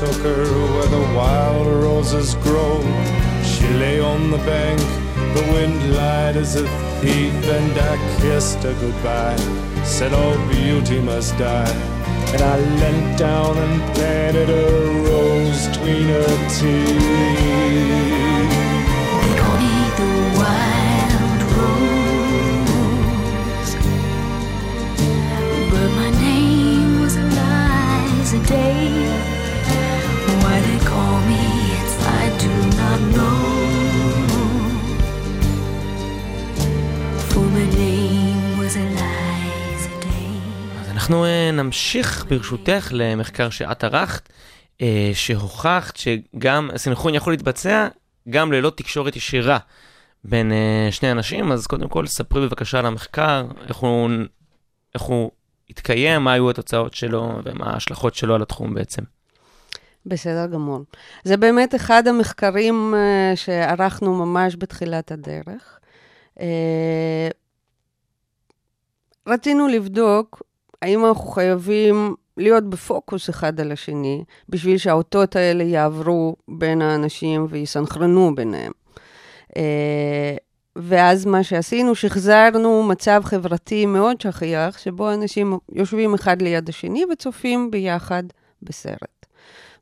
took her where the wild roses grow. She lay on the bank, the wind lied as a thief, and I kissed her goodbye. Said all beauty must die. And I leant down and planted a rose between her teeth. נמשיך ברשותך למחקר שאת ערכת, אה, שהוכחת שגם הסנכרון יכול להתבצע גם ללא תקשורת ישירה בין אה, שני אנשים, אז קודם כל ספרי בבקשה על המחקר, איך הוא, איך הוא התקיים, מה היו התוצאות שלו ומה ההשלכות שלו על התחום בעצם. בסדר גמור. זה באמת אחד המחקרים אה, שערכנו ממש בתחילת הדרך. אה, רצינו לבדוק האם אנחנו חייבים להיות בפוקוס אחד על השני, בשביל שהאותות האלה יעברו בין האנשים ויסנכרנו ביניהם. אה, ואז מה שעשינו, שחזרנו מצב חברתי מאוד שכיח, שבו אנשים יושבים אחד ליד השני וצופים ביחד בסרט.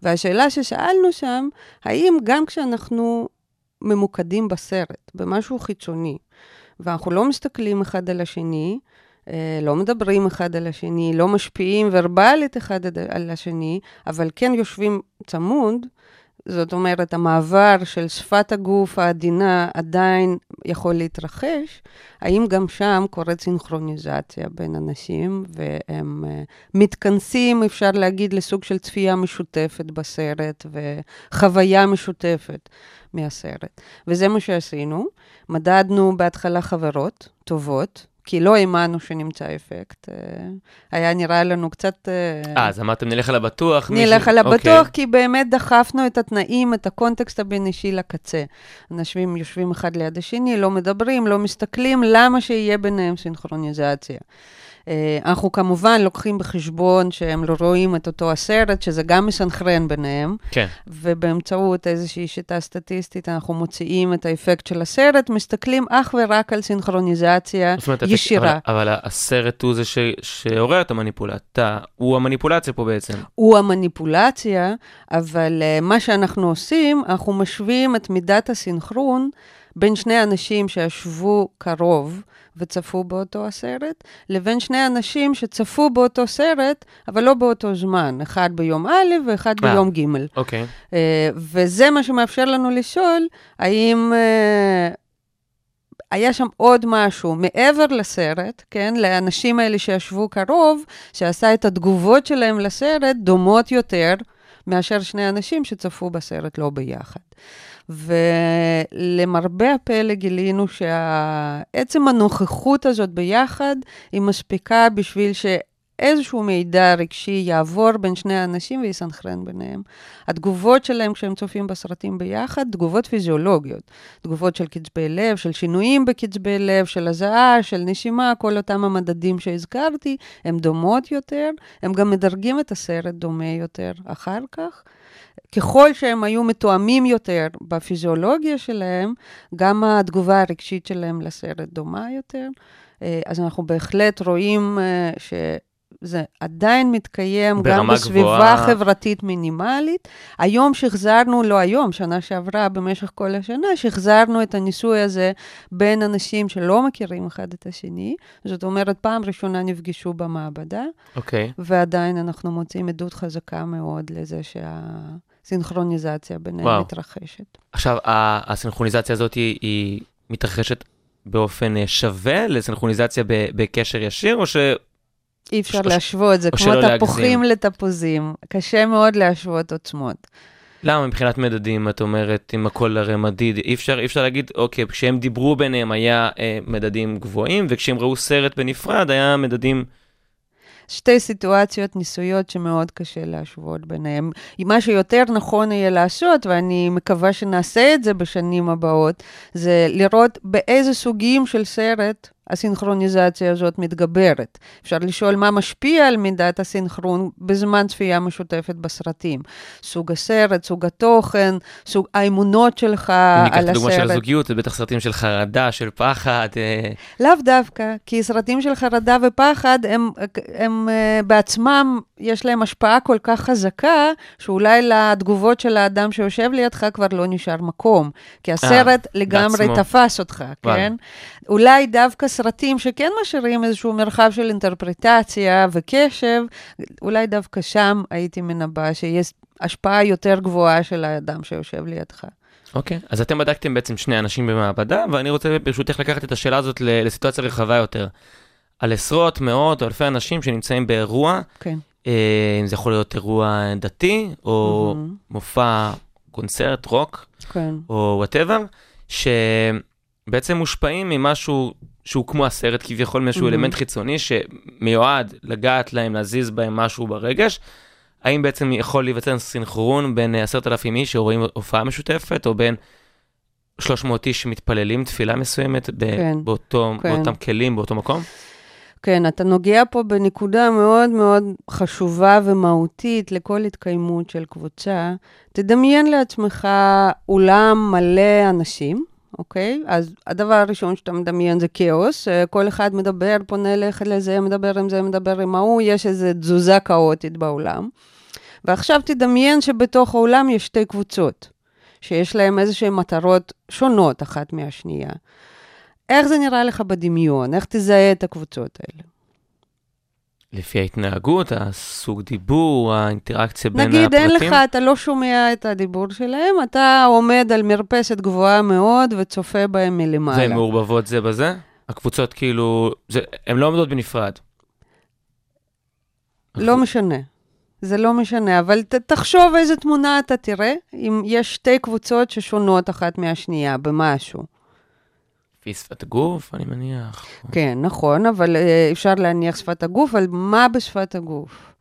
והשאלה ששאלנו שם, האם גם כשאנחנו ממוקדים בסרט, במשהו חיצוני, ואנחנו לא מסתכלים אחד על השני, לא מדברים אחד על השני, לא משפיעים ורבלית אחד על השני, אבל כן יושבים צמוד, זאת אומרת, המעבר של שפת הגוף העדינה עדיין יכול להתרחש, האם גם שם קורית סינכרוניזציה בין אנשים, והם uh, מתכנסים, אפשר להגיד, לסוג של צפייה משותפת בסרט, וחוויה משותפת מהסרט. וזה מה שעשינו. מדדנו בהתחלה חברות טובות, כי לא האמנו שנמצא אפקט. אה, היה נראה לנו קצת... אה, אז אמרתם נלך על הבטוח. נלך. על הבטוח, אוקיי. כי באמת דחפנו את התנאים, את הקונטקסט הבין-אישי לקצה. אנשים יושבים אחד ליד השני, לא מדברים, לא מסתכלים, למה שיהיה ביניהם סינכרוניזציה? אה, אנחנו כמובן לוקחים בחשבון שהם לא רואים את אותו הסרט, שזה גם מסנכרן ביניהם. כן. ובאמצעות איזושהי שיטה סטטיסטית, אנחנו מוציאים את האפקט של הסרט, מסתכלים אך ורק על סינכרוניזציה אומרת, ישירה. אבל, אבל הסרט הוא זה ש, שעורר את המניפולציה, הוא המניפולציה פה בעצם. הוא המניפולציה, אבל uh, מה שאנחנו עושים, אנחנו משווים את מידת הסינכרון בין שני אנשים שישבו קרוב וצפו באותו הסרט, לבין שני אנשים שצפו באותו סרט, אבל לא באותו זמן, אחד ביום א' ואחד אה, ביום ג'. אוקיי. Uh, וזה מה שמאפשר לנו לשאול, האם... Uh, היה שם עוד משהו מעבר לסרט, כן? לאנשים האלה שישבו קרוב, שעשה את התגובות שלהם לסרט דומות יותר מאשר שני אנשים שצפו בסרט לא ביחד. ולמרבה הפלא גילינו שעצם הנוכחות הזאת ביחד היא מספיקה בשביל ש... איזשהו מידע רגשי יעבור בין שני האנשים ויסנכרן ביניהם. התגובות שלהם כשהם צופים בסרטים ביחד, תגובות פיזיולוגיות. תגובות של קצבי לב, של שינויים בקצבי לב, של הזעה, של נשימה, כל אותם המדדים שהזכרתי, הן דומות יותר, הם גם מדרגים את הסרט דומה יותר אחר כך. ככל שהם היו מתואמים יותר בפיזיולוגיה שלהם, גם התגובה הרגשית שלהם לסרט דומה יותר. אז אנחנו בהחלט רואים ש... זה עדיין מתקיים גם בסביבה גבוהה. חברתית מינימלית. היום שחזרנו, לא היום, שנה שעברה, במשך כל השנה, שחזרנו את הניסוי הזה בין אנשים שלא מכירים אחד את השני. זאת אומרת, פעם ראשונה נפגשו במעבדה, אוקיי. ועדיין אנחנו מוצאים עדות חזקה מאוד לזה שהסינכרוניזציה ביניהם וואו. מתרחשת. עכשיו, הסינכרוניזציה הזאת היא, היא מתרחשת באופן אה, שווה לסינכרוניזציה ב- בקשר ישיר, או ש... אי אפשר ש- להשוות, זה כמו תפוחים לתפוזים. קשה מאוד להשוות עוצמות. למה מבחינת מדדים, את אומרת, אם הכל הרי מדיד, אי אפשר, אי אפשר להגיד, אוקיי, כשהם דיברו ביניהם היה אה, מדדים גבוהים, וכשהם ראו סרט בנפרד היה מדדים... שתי סיטואציות ניסויות שמאוד קשה להשוות ביניהם. מה שיותר נכון יהיה לעשות, ואני מקווה שנעשה את זה בשנים הבאות, זה לראות באיזה סוגים של סרט הסינכרוניזציה הזאת מתגברת. אפשר לשאול מה משפיע על מידת הסינכרון בזמן צפייה משותפת בסרטים. סוג הסרט, סוג התוכן, סוג האמונות שלך ניקח על את הדוגמה של הסרט. הזוגיות, זה בטח סרטים של חרדה, של פחד. אה, לאו דווקא, כי סרטים של חרדה ופחד, הם, הם uh, בעצמם, יש להם השפעה כל כך חזקה, שאולי לתגובות של האדם שיושב לידך כבר לא נשאר מקום. כי הסרט לגמרי בעצמו. תפס אותך, וואלה. כן? אולי דווקא סרטים שכן משאירים איזשהו מרחב של אינטרפרטציה וקשב, אולי דווקא שם הייתי מנבאה שיש השפעה יותר גבוהה של האדם שיושב לידך. אוקיי, אז אתם בדקתם בעצם שני אנשים במעבדה, ואני רוצה ברשותך לקחת את השאלה הזאת לסיטואציה רחבה יותר. על עשרות, מאות או אלפי אנשים שנמצאים באירוע, כן. אה, אם זה יכול להיות אירוע דתי, או מהמם. מופע, קונצרט, רוק, כן. או whatever, שבעצם מושפעים ממשהו שהוא כמו הסרט, כביכול מאיזשהו מהמם. אלמנט חיצוני שמיועד לגעת להם, להזיז בהם משהו ברגש. האם בעצם יכול להיווצר סינכרון בין אה, עשרת אלפים איש שרואים הופעה משותפת, או בין 300 איש שמתפללים תפילה מסוימת ב- כן, באותו, כן. באותם כלים, באותו מקום? כן, אתה נוגע פה בנקודה מאוד מאוד חשובה ומהותית לכל התקיימות של קבוצה. תדמיין לעצמך אולם מלא אנשים, אוקיי? אז הדבר הראשון שאתה מדמיין זה כאוס, אה, כל אחד מדבר, פונה לך לזה, מדבר עם זה, מדבר עם ההוא, יש איזו תזוזה כאוטית באולם. ועכשיו תדמיין שבתוך האולם יש שתי קבוצות, שיש להן איזשהן מטרות שונות אחת מהשנייה. איך זה נראה לך בדמיון? איך תזהה את הקבוצות האלה? לפי ההתנהגות, הסוג דיבור, האינטראקציה בין נגיד, אין הפרטים? לך, אתה לא שומע את הדיבור שלהם, אתה עומד על מרפסת גבוהה מאוד וצופה בהם מלמעלה. והן מעורבבות זה בזה? הקבוצות כאילו, זה, הן לא עומדות בנפרד. לא משנה. זה לא משנה, אבל ת, תחשוב איזה תמונה אתה תראה, אם יש שתי קבוצות ששונות אחת מהשנייה במשהו. לפי שפת הגוף, אני מניח. כן, נכון, אבל אה, אפשר להניח שפת הגוף, אבל מה בשפת הגוף?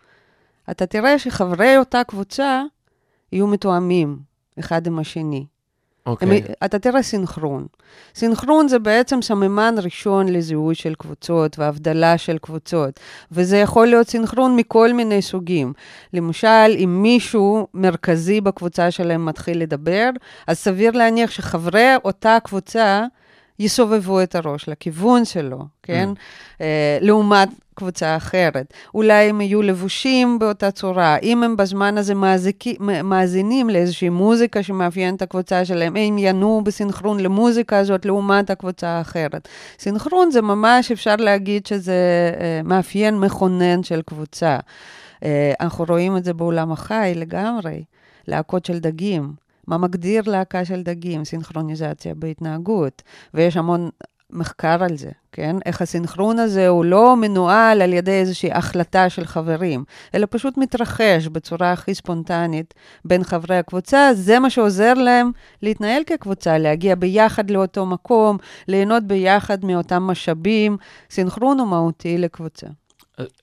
אתה תראה שחברי אותה קבוצה יהיו מתואמים אחד עם השני. אוקיי. הם, אתה תראה סינכרון. סינכרון זה בעצם סממן ראשון לזיהוי של קבוצות והבדלה של קבוצות, וזה יכול להיות סינכרון מכל מיני סוגים. למשל, אם מישהו מרכזי בקבוצה שלהם מתחיל לדבר, אז סביר להניח שחברי אותה קבוצה יסובבו את הראש לכיוון שלו, כן? Uh, לעומת קבוצה אחרת. אולי הם יהיו לבושים באותה צורה. אם הם בזמן הזה מאזיקי, מאזינים לאיזושהי מוזיקה שמאפיינת את הקבוצה שלהם, הם ינועו בסינכרון למוזיקה הזאת לעומת הקבוצה האחרת. סינכרון זה ממש, אפשר להגיד שזה uh, מאפיין מכונן של קבוצה. Uh, אנחנו רואים את זה בעולם החי לגמרי, להקות של דגים. מה מגדיר להקה של דגים? סינכרוניזציה בהתנהגות. ויש המון מחקר על זה, כן? איך הסינכרון הזה הוא לא מנוהל על ידי איזושהי החלטה של חברים, אלא פשוט מתרחש בצורה הכי ספונטנית בין חברי הקבוצה. זה מה שעוזר להם להתנהל כקבוצה, להגיע ביחד לאותו מקום, ליהנות ביחד מאותם משאבים. סינכרון הוא מהותי לקבוצה.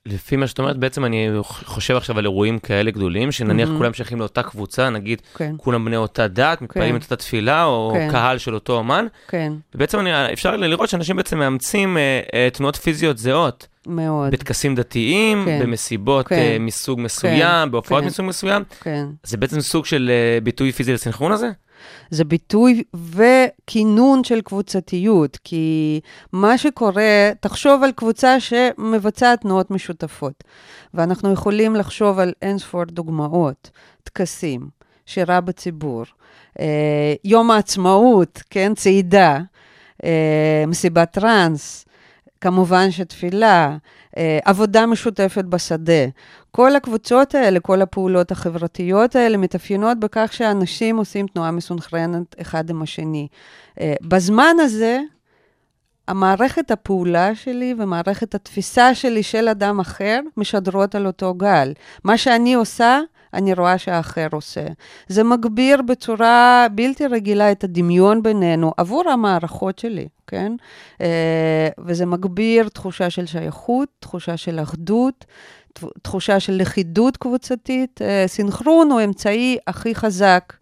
לפי מה שאת אומרת, בעצם אני חושב עכשיו על אירועים כאלה גדולים, שנניח מהמם. כולם שייכים לאותה קבוצה, נגיד כן, כולם בני אותה דת, מתפללים את אותה תפילה, או כן. קהל של אותו אומן, כן, ובעצם אני, אפשר לראות שאנשים בעצם מאמצים אה, אה, תנועות פיזיות זהות, מאוד. בטקסים דתיים, כן. במסיבות כן. אה, מסוג מסוים, בהופעות כן. מסוג מסוים, כן. זה בעצם סוג של אה, ביטוי פיזי לסנכרון הזה? זה ביטוי וכינון של קבוצתיות, כי מה שקורה, תחשוב על קבוצה שמבצעת תנועות משותפות, ואנחנו יכולים לחשוב על אינספור דוגמאות, טקסים, שירה בציבור, אה, יום העצמאות, כן, צעידה, אה, מסיבת טראנס, כמובן שתפילה, אה, עבודה משותפת בשדה. כל הקבוצות האלה, כל הפעולות החברתיות האלה, מתאפיינות בכך שאנשים עושים תנועה מסונכרנת אחד עם השני. אה, בזמן הזה, המערכת הפעולה שלי ומערכת התפיסה שלי של אדם אחר משדרות על אותו גל. מה שאני עושה, אני רואה שהאחר עושה. זה מגביר בצורה בלתי רגילה את הדמיון בינינו עבור המערכות שלי, כן? אה, וזה מגביר תחושה של שייכות, תחושה של אחדות, תחושה של לכידות קבוצתית. אה, סינכרון הוא האמצעי הכי חזק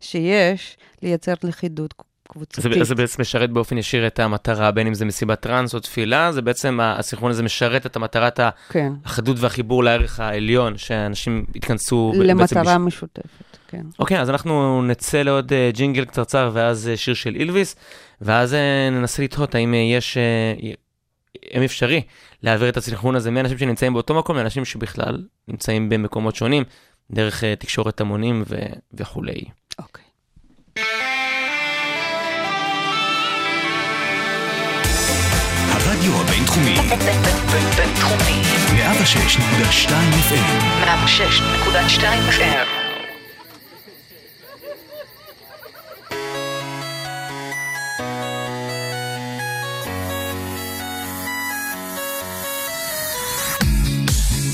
שיש לייצר לכידות קבוצתית. זה, זה בעצם משרת באופן ישיר את המטרה, בין אם זה מסיבת טראנס או תפילה, זה בעצם, הסינכרון הזה משרת את המטרת כן. האחדות והחיבור לערך העליון, שאנשים יתכנסו למטרה בעצם... משותפת, כן. אוקיי, אז אנחנו נצא לעוד uh, ג'ינגל קצרצר, ואז uh, שיר של אילביס, ואז uh, ננסה לתהות האם יש, אם אפשרי, להעביר את הסינכרון הזה מאנשים שנמצאים באותו מקום לאנשים שבכלל נמצאים במקומות שונים, דרך תקשורת המונים ו- וכולי. אוקיי. הרדיו הבינתחומי. בינתחומי. 106.2 FM. 106.2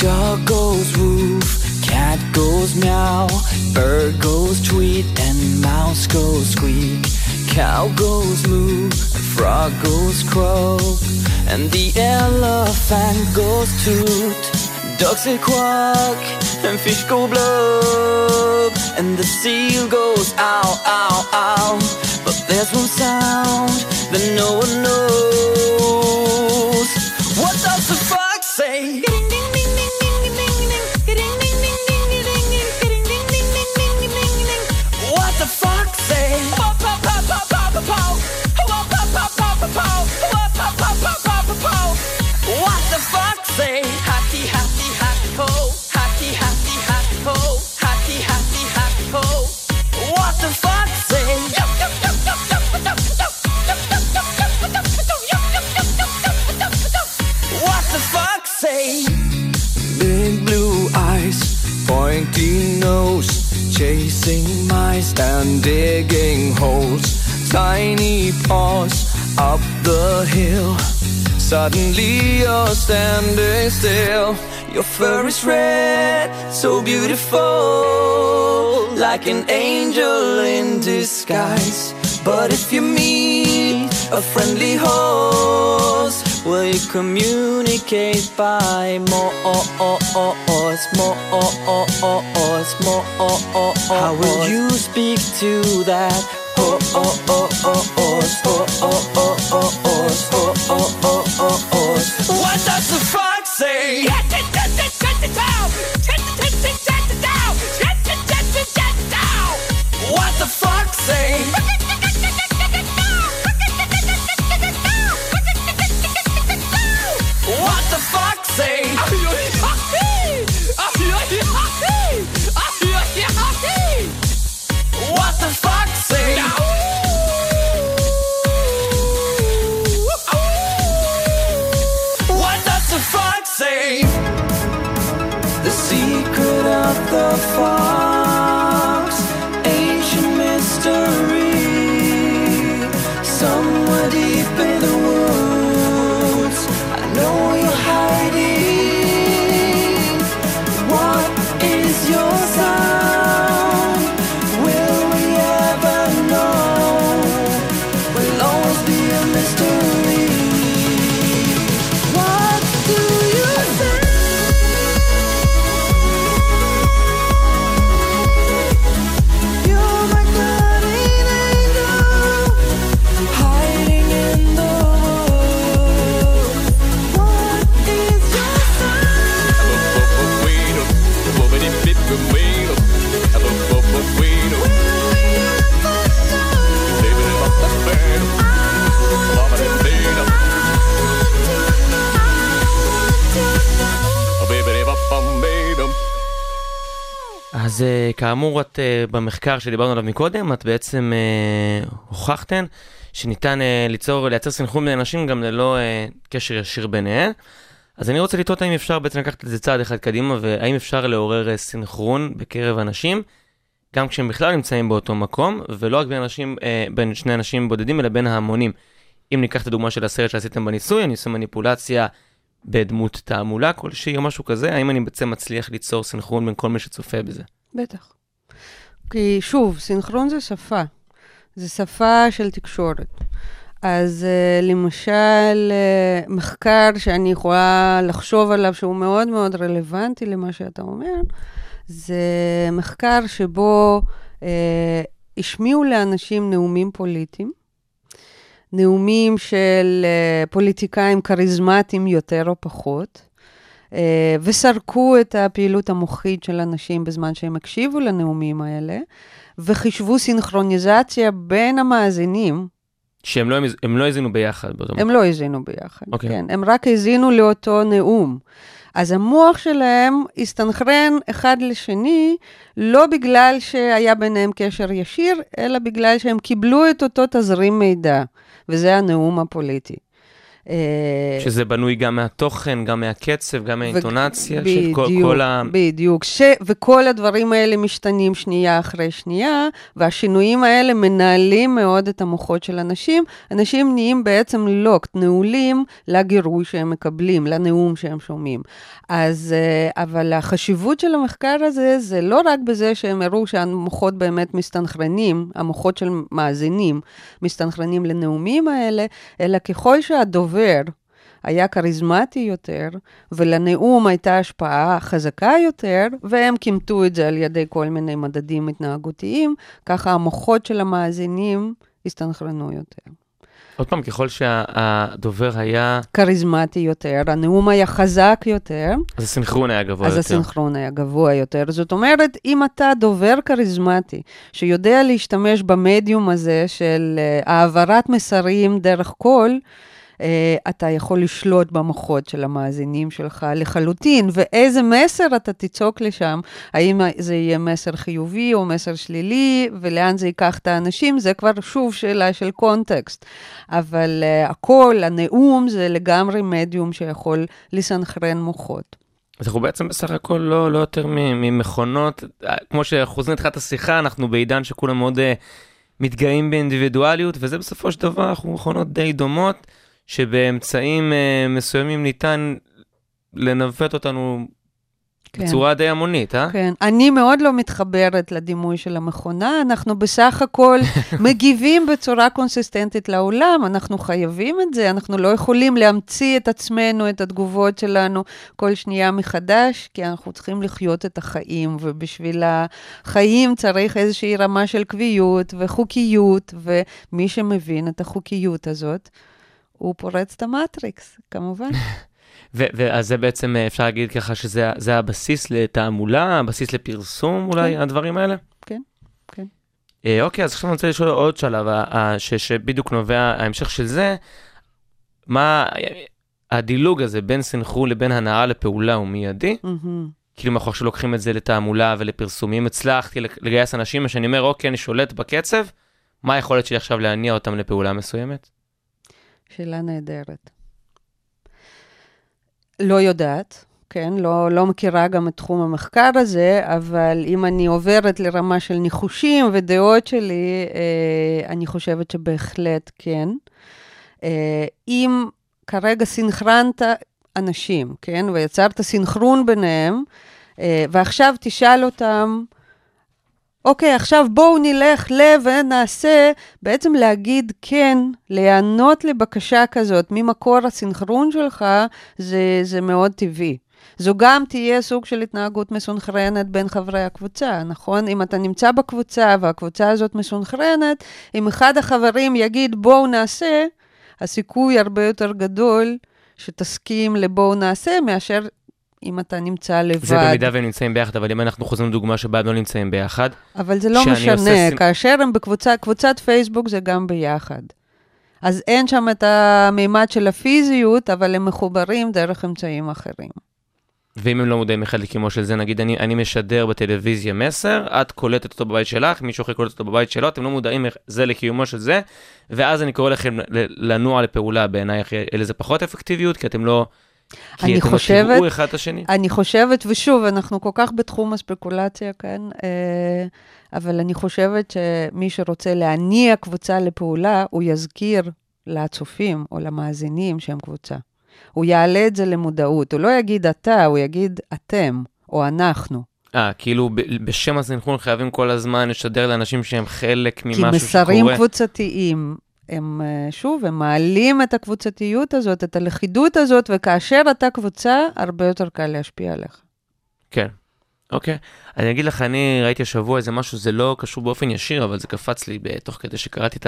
Dog goes woof, cat goes meow, bird goes tweet, and mouse goes squeak. Cow goes moo, frog goes croak and the elephant goes toot. Ducks say quack, and fish go blub, and the seal goes ow, ow, ow. But there's one sound that no one knows. What does the fox say? Say? Big blue eyes, pointy nose, chasing mice and digging holes. Tiny paws up the hill. Suddenly you're standing still. Your fur is red, so beautiful, like an angel in disguise. But if you meet a friendly horse, Will you communicate by Morse, Morse, Morse? How will you speak to that? Oh oh oh. What does the fox say? What the frog say? כאמור, את אה, במחקר שדיברנו עליו מקודם, את בעצם אה, הוכחתן שניתן אה, ליצור, לייצר סנכרון בין אנשים גם ללא אה, קשר ישיר ביניהן. אז אני רוצה לתהות האם אפשר בעצם לקחת את זה צעד אחד קדימה, והאם אפשר לעורר אה, סנכרון בקרב אנשים, גם כשהם בכלל נמצאים באותו מקום, ולא רק בין, אנשים, אה, בין שני אנשים בודדים, אלא בין ההמונים. אם ניקח את הדוגמה של הסרט שעשיתם בניסוי, אני עושה מניפולציה בדמות תעמולה כלשהי או משהו כזה, האם אני בעצם מצליח ליצור סנכרון בין כל מי שצופה בזה? בטח. כי שוב, סינכרון זה שפה. זה שפה של תקשורת. אז uh, למשל, uh, מחקר שאני יכולה לחשוב עליו שהוא מאוד מאוד רלוונטי למה שאתה אומר, זה מחקר שבו uh, השמיעו לאנשים נאומים פוליטיים, נאומים של uh, פוליטיקאים כריזמטיים יותר או פחות, וסרקו את הפעילות המוחית של אנשים בזמן שהם הקשיבו לנאומים האלה, וחישבו סינכרוניזציה בין המאזינים, שהם לא, הם לא האזינו ביחד באותו הם לא האזינו ביחד, אוקיי. כן, הם רק האזינו לאותו נאום. אז המוח שלהם הסתנכרן אחד לשני, לא בגלל שהיה ביניהם קשר ישיר, אלא בגלל שהם קיבלו את אותו תזרים מידע, וזה הנאום הפוליטי. אה, שזה בנוי גם מהתוכן, גם מהקצב, גם מהאינטונציה, של כל, כל ה... בדיוק. ש... וכל הדברים האלה משתנים שנייה אחרי שנייה, והשינויים האלה מנהלים מאוד את המוחות של אנשים. אנשים נהיים בעצם לוקט, נעולים לגירוי שהם מקבלים, לנאום שהם שומעים. אז, אה, אבל החשיבות של המחקר הזה, זה לא רק בזה שהם הראו שהמוחות באמת מסתנכרנים, המוחות של מאזינים מסתנכרנים לנאומים האלה, אלא ככל שהדובר היה כריזמטי יותר, ולנאום הייתה השפעה חזקה יותר, והם כימתו את זה על ידי כל מיני מדדים התנהגותיים, ככה המוחות של המאזינים הסתנכרנו יותר. עוד פעם, ככל שהדובר היה, כריזמטי יותר, הנאום היה חזק יותר, אז הסנכרון היה גבוה אז יותר. הסינכרון היה גבוה יותר. זאת אומרת, אם אתה דובר כריזמטי, שיודע להשתמש במדיום הזה של uh, העברת מסרים דרך קול, uh, אתה יכול לשלוט במוחות של המאזינים שלך לחלוטין, ואיזה מסר אתה תצעוק לשם, האם זה יהיה מסר חיובי או מסר שלילי, ולאן זה ייקח את האנשים, זה כבר שוב שאלה של קונטקסט. אבל uh, הקול, הנאום, זה לגמרי מדיום שיכול לסנכרן מוחות. אז אנחנו בעצם בסך הכל לא, לא יותר ממכונות, אה, כמו שחוזרים לתחילת השיחה, אנחנו בעידן שכולם מאוד uh, מתגאים באינדיבידואליות, וזה בסופו של דבר, אנחנו מכונות די דומות, שבאמצעים uh, מסוימים ניתן לנווט אותנו כן. בצורה די המונית, אה? כן, אני מאוד לא מתחברת לדימוי של המכונה, אנחנו בסך הכל [laughs] מגיבים בצורה קונסיסטנטית לעולם, אנחנו חייבים את זה, אנחנו לא יכולים להמציא את עצמנו, את התגובות שלנו כל שנייה מחדש, כי אנחנו צריכים לחיות את החיים, ובשביל החיים צריך איזושהי רמה של קביעות וחוקיות, ומי שמבין את החוקיות הזאת, הוא פורץ את המטריקס, כמובן. [laughs] ואז זה בעצם, אה, אפשר להגיד ככה שזה זה הבסיס לתעמולה, הבסיס לפרסום אולי, כן. הדברים האלה? כן, כן. אה, אוקיי, אז עכשיו אני רוצה לשאול עוד שלב, שבדיוק נובע ההמשך של זה, מה הדילוג הזה בין סנכרון לבין הנאה לפעולה הוא מיידי? מהמם. כאילו, אם אנחנו עכשיו לוקחים את זה לתעמולה ולפרסומים, הצלחתי לגייס אנשים שאני אומר, אוקיי, אני שולט בקצב, מה היכולת שלי עכשיו להניע אותם לפעולה מסוימת? שאלה נהדרת. לא יודעת, כן? לא, לא מכירה גם את תחום המחקר הזה, אבל אם אני עוברת לרמה של ניחושים ודעות שלי, אה, אני חושבת שבהחלט כן. אה, אם כרגע סינכרנת אנשים, כן? ויצרת סינכרון ביניהם, אה, ועכשיו תשאל אותם, אוקיי, עכשיו בואו נלך ל... ונעשה, בעצם להגיד כן, להיענות לבקשה כזאת ממקור הסינכרון שלך, זה, זה מאוד טבעי. זו גם תהיה סוג של התנהגות מסונכרנת בין חברי הקבוצה, נכון? אם אתה נמצא בקבוצה והקבוצה הזאת מסונכרנת, אם אחד החברים יגיד בואו נעשה, הסיכוי הרבה יותר גדול שתסכים לבואו נעשה, מאשר אם אתה נמצא לבד. זה במידה והם נמצאים ביחד, אבל אם אנחנו חוזרים לדוגמה שבה לא נמצאים ביחד, אבל זה לא משנה, עושה כאשר הם בקבוצה, קבוצת פייסבוק זה גם ביחד. אז אין שם את המימד של הפיזיות, אבל הם מחוברים דרך אמצעים אחרים. ואם הם לא מודעים אחד לקיומו של זה, נגיד אני, אני משדר בטלוויזיה מסר, את קולטת אותו בבית שלך, מישהו אחר קולט אותו בבית שלו, אתם לא מודעים זה לקיומו של זה, ואז אני קורא לכם לנוע לפעולה, בעינייך יהיה לזה פחות אפקטיביות, כי אתם לא... כי אני אתם חושבת- לא תראו אחד את השני. אני חושבת, ושוב, אנחנו כל כך בתחום הספקולציה כאן, אה, אבל אני חושבת שמי שרוצה להניע קבוצה לפעולה, הוא יזכיר לצופים או למאזינים שהם קבוצה. הוא יעלה את זה למודעות, הוא לא יגיד אתה, הוא יגיד אתם או אנחנו. אה, כאילו בשם הסנכרון חייבים כל הזמן לשדר לאנשים שהם חלק כי ממשהו מסרים שקורה. קבוצתיים, הם, אה, שוב, הם מעלים את הקבוצתיות הזאת, את הלכידות הזאת, וכאשר אתה קבוצה, הרבה יותר קל להשפיע עליך. כן. אוקיי. אני אגיד לך, אני ראיתי השבוע איזה משהו, זה לא קשור באופן ישיר, אבל זה קפץ לי תוך כדי שקראתי את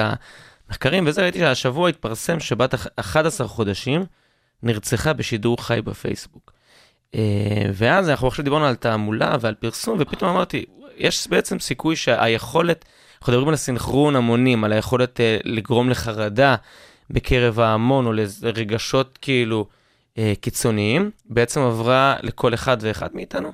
המחקרים, וזה ראיתי שהשבוע התפרסם שבת אח- 11 חודשים נרצחה בשידור חי בפייסבוק. אה, ואז אנחנו עכשיו דיברנו על תעמולה ועל פרסום, ופתאום אמרתי, יש בעצם סיכוי שהיכולת, אנחנו מדברים על סינכרון המונים, על היכולת אה, לגרום לחרדה בקרב ההמון, או לרגשות כאילו אה, קיצוניים, בעצם עברה לכל אחד ואחד מאיתנו.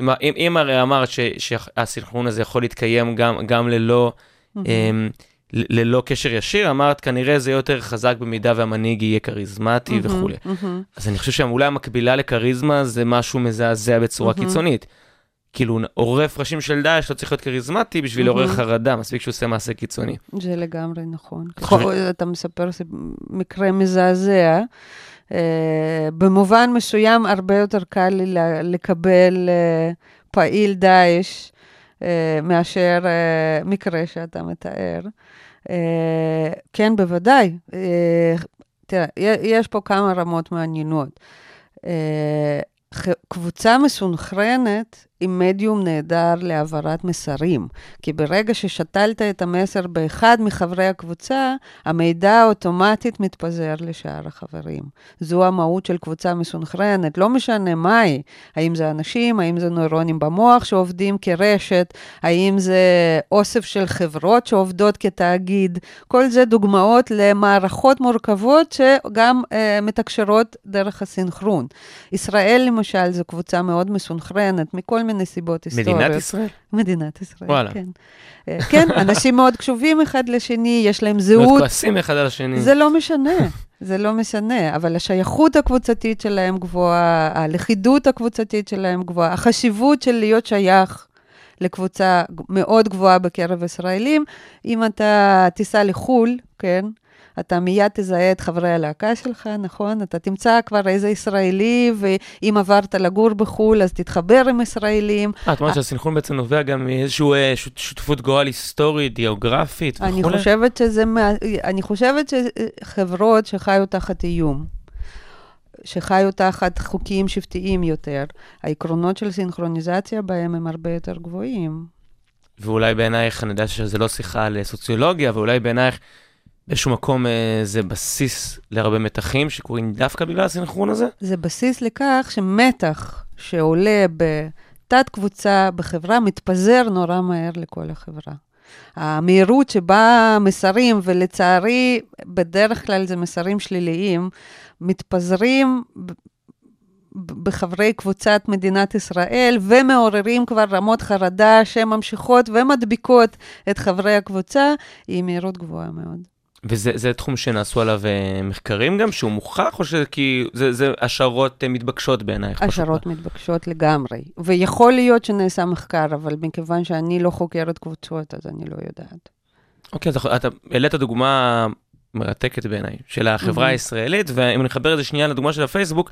אם, אם, אם הרי אמרת ש- שהסינכרון הזה יכול להתקיים גם, גם ללא. אמ, ל- ללא קשר ישיר, אמרת כנראה זה יותר חזק במידה והמנהיג יהיה כריזמטי מהמם, וכולי. מהמם. אז אני חושב שאולי המקבילה לכריזמה זה משהו מזעזע בצורה מהמם. קיצונית. כאילו עורף ראשים של דאעש לא צריך להיות כריזמטי בשביל. לעורר חרדה, מספיק שהוא עושה מעשה קיצוני. זה לגמרי נכון. אתה מספר מקרה מזעזע. אה, במובן מסוים הרבה יותר קל לי לקבל אה, פעיל דאעש אה, מאשר מקרה שאתה מתאר. כן, בוודאי. אה, תראה, יש פה כמה רמות מעניינות. קבוצה מסונכרנת היא מדיום נהדר להעברת מסרים. כי ברגע ששתלת את המסר באחד מחברי הקבוצה, המידע אוטומטית מתפזר לשאר החברים. זו המהות של קבוצה מסונכרנת, לא משנה מהי. האם זה אנשים, האם זה נוירונים במוח שעובדים כרשת, האם זה אוסף של חברות שעובדות כתאגיד. כל זה דוגמאות למערכות מורכבות שגם אה, מתקשרות דרך הסינכרון. ישראל, למשל, זו קבוצה מאוד מסונכרנת, מכל מיני סיבות היסטוריות. מדינת ישראל? מדינת ישראל, וואלה. כן. אה, כן, אנשים מאוד קשובים אחד לשני, יש להם מאוד זהות. כועסים אחד על השני. זה לא משנה, זה לא משנה, אבל השייכות הקבוצתית שלהם גבוהה, הלכידות הקבוצתית שלהם גבוהה, החשיבות של להיות שייך לקבוצה מאוד גבוהה בקרב ישראלים. אם אתה תיסע לחו"ל, כן, אתה מיד תזהה את חברי הלהקה שלך, נכון? אתה תמצא כבר איזה ישראלי, ואם עברת לגור בחו"ל, אז תתחבר עם ישראלים. אה, את אומרת שהסינכרון בעצם נובע גם מאיזושהי אה, שות- שותפות גורל היסטורית, גיאוגרפית אני וכולי? חושבת שזה, אני חושבת שחברות שחיו תחת איום, שחיו תחת חוקים שבטיים יותר, העקרונות של סינכרוניזציה בהם הם הרבה יותר גבוהים. ואולי בעינייך, אני יודע שזה לא שיחה על אה, סוציולוגיה, ואולי בעינייך באיזשהו מקום אה, זה בסיס להרבה מתחים שקורים דווקא בגלל הסינכרון הזה? זה בסיס לכך שמתח שעולה בתת קבוצה בחברה מתפזר נורא מהר לכל החברה. המהירות שבה מסרים, ולצערי, בדרך כלל זה מסרים שליליים, מתפזרים בחברי קבוצת מדינת ישראל ומעוררים כבר רמות חרדה שממשיכות ומדביקות את חברי הקבוצה, היא מהירות גבוהה מאוד. וזה זה תחום שנעשו עליו אה, מחקרים גם, שהוא מוכח, או שזה כי זה, זה השערות אה, מתבקשות בעינייך? השערות מתבקשות לגמרי. ויכול להיות שנעשה מחקר, אבל מכיוון שאני לא חוקרת קבוצות, אז אני לא יודעת. אוקיי, אז אתה העלית דוגמה מרתקת בעיניי, של החברה מהמם. הישראלית, ואם נחבר את זה שנייה לדוגמה של הפייסבוק,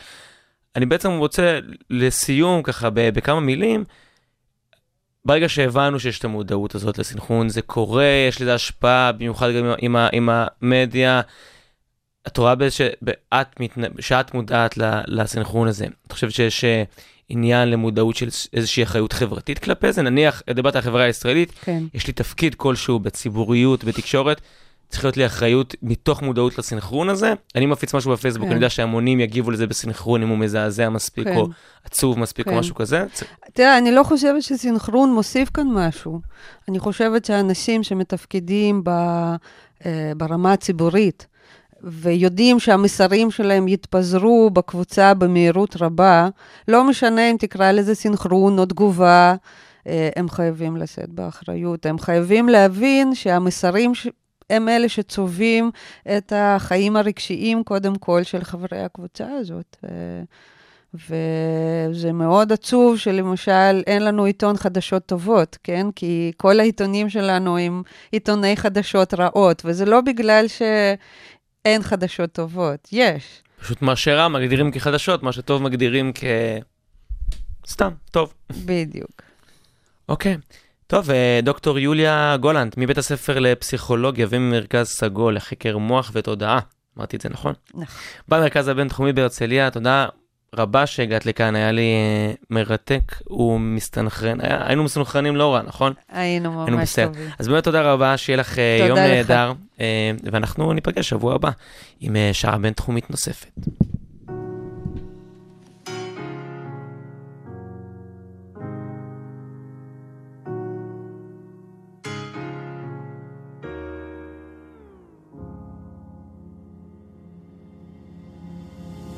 אני בעצם רוצה לסיום, ככה בכמה מילים, ברגע שהבנו שיש את המודעות הזאת לסנכרון, זה קורה, יש לזה השפעה, במיוחד גם עם, ה- עם המדיה. את רואה באיזה שאת, מודעת לסנכרון הזה. את חושבת שיש אה, עניין למודעות של איזושהי אחריות חברתית כלפי זה? נניח, דיברת על החברה הישראלית, כן. יש לי תפקיד כלשהו בציבוריות, בתקשורת, צריך להיות לי אחריות מתוך מודעות לסנכרון הזה. אני מפיץ משהו בפייסבוק, כן. אני יודע שהמונים יגיבו לזה בסנכרון אם הוא מזעזע מספיק, כן. או עצוב מספיק, או כן. משהו כזה. תראה, אני לא חושבת שסינכרון מוסיף כאן משהו. אני חושבת שאנשים שמתפקדים ב, אה, ברמה הציבורית, ויודעים שהמסרים שלהם יתפזרו בקבוצה במהירות רבה, לא משנה אם תקרא לזה סינכרון או תגובה, אה, הם חייבים לשאת באחריות. הם חייבים להבין שהמסרים. הם אלה שצובעים את החיים הרגשיים, קודם כל, של חברי הקבוצה הזאת. אה, וזה מאוד עצוב שלמשל אין לנו עיתון חדשות טובות, כן? כי כל העיתונים שלנו הם עיתוני חדשות רעות, וזה לא בגלל שאין חדשות טובות, יש. פשוט מה שרע מגדירים כחדשות, מה שטוב מגדירים כ... סתם, טוב. בדיוק. אוקיי. טוב, אה, דוקטור יוליה גולנד, מבית הספר לפסיכולוגיה וממרכז סגול לחקר מוח ותודעה. אמרתי את זה נכון? נכון. במרכז הבינתחומי בהרצליה, תודה רבה שהגעת לכאן, היה לי אה, מרתק ומסתנכרן. היה- היינו מסונכרנים לא רע, נכון? היינו היינו ממש בסדר. טובים. אז באמת תודה רבה, שיהיה לך אה, יום. נהדר, ואנחנו ניפגש שבוע הבא עם שעה בינתחומית נוספת.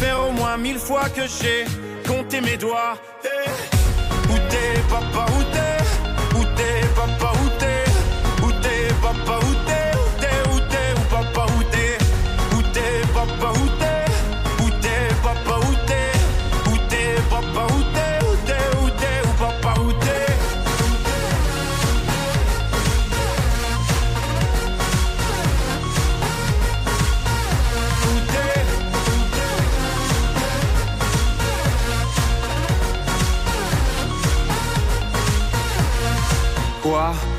faire au moins mille fois que j'ai compté mes doigts. Eh, Où t'es papa, où t'es? Où t'es papa,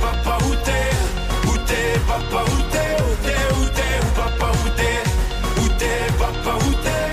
papa, où t'es Où t'es, papa, où t'es Où t'es, où t'es, où papa, où t'es Où t'es, papa, où t'es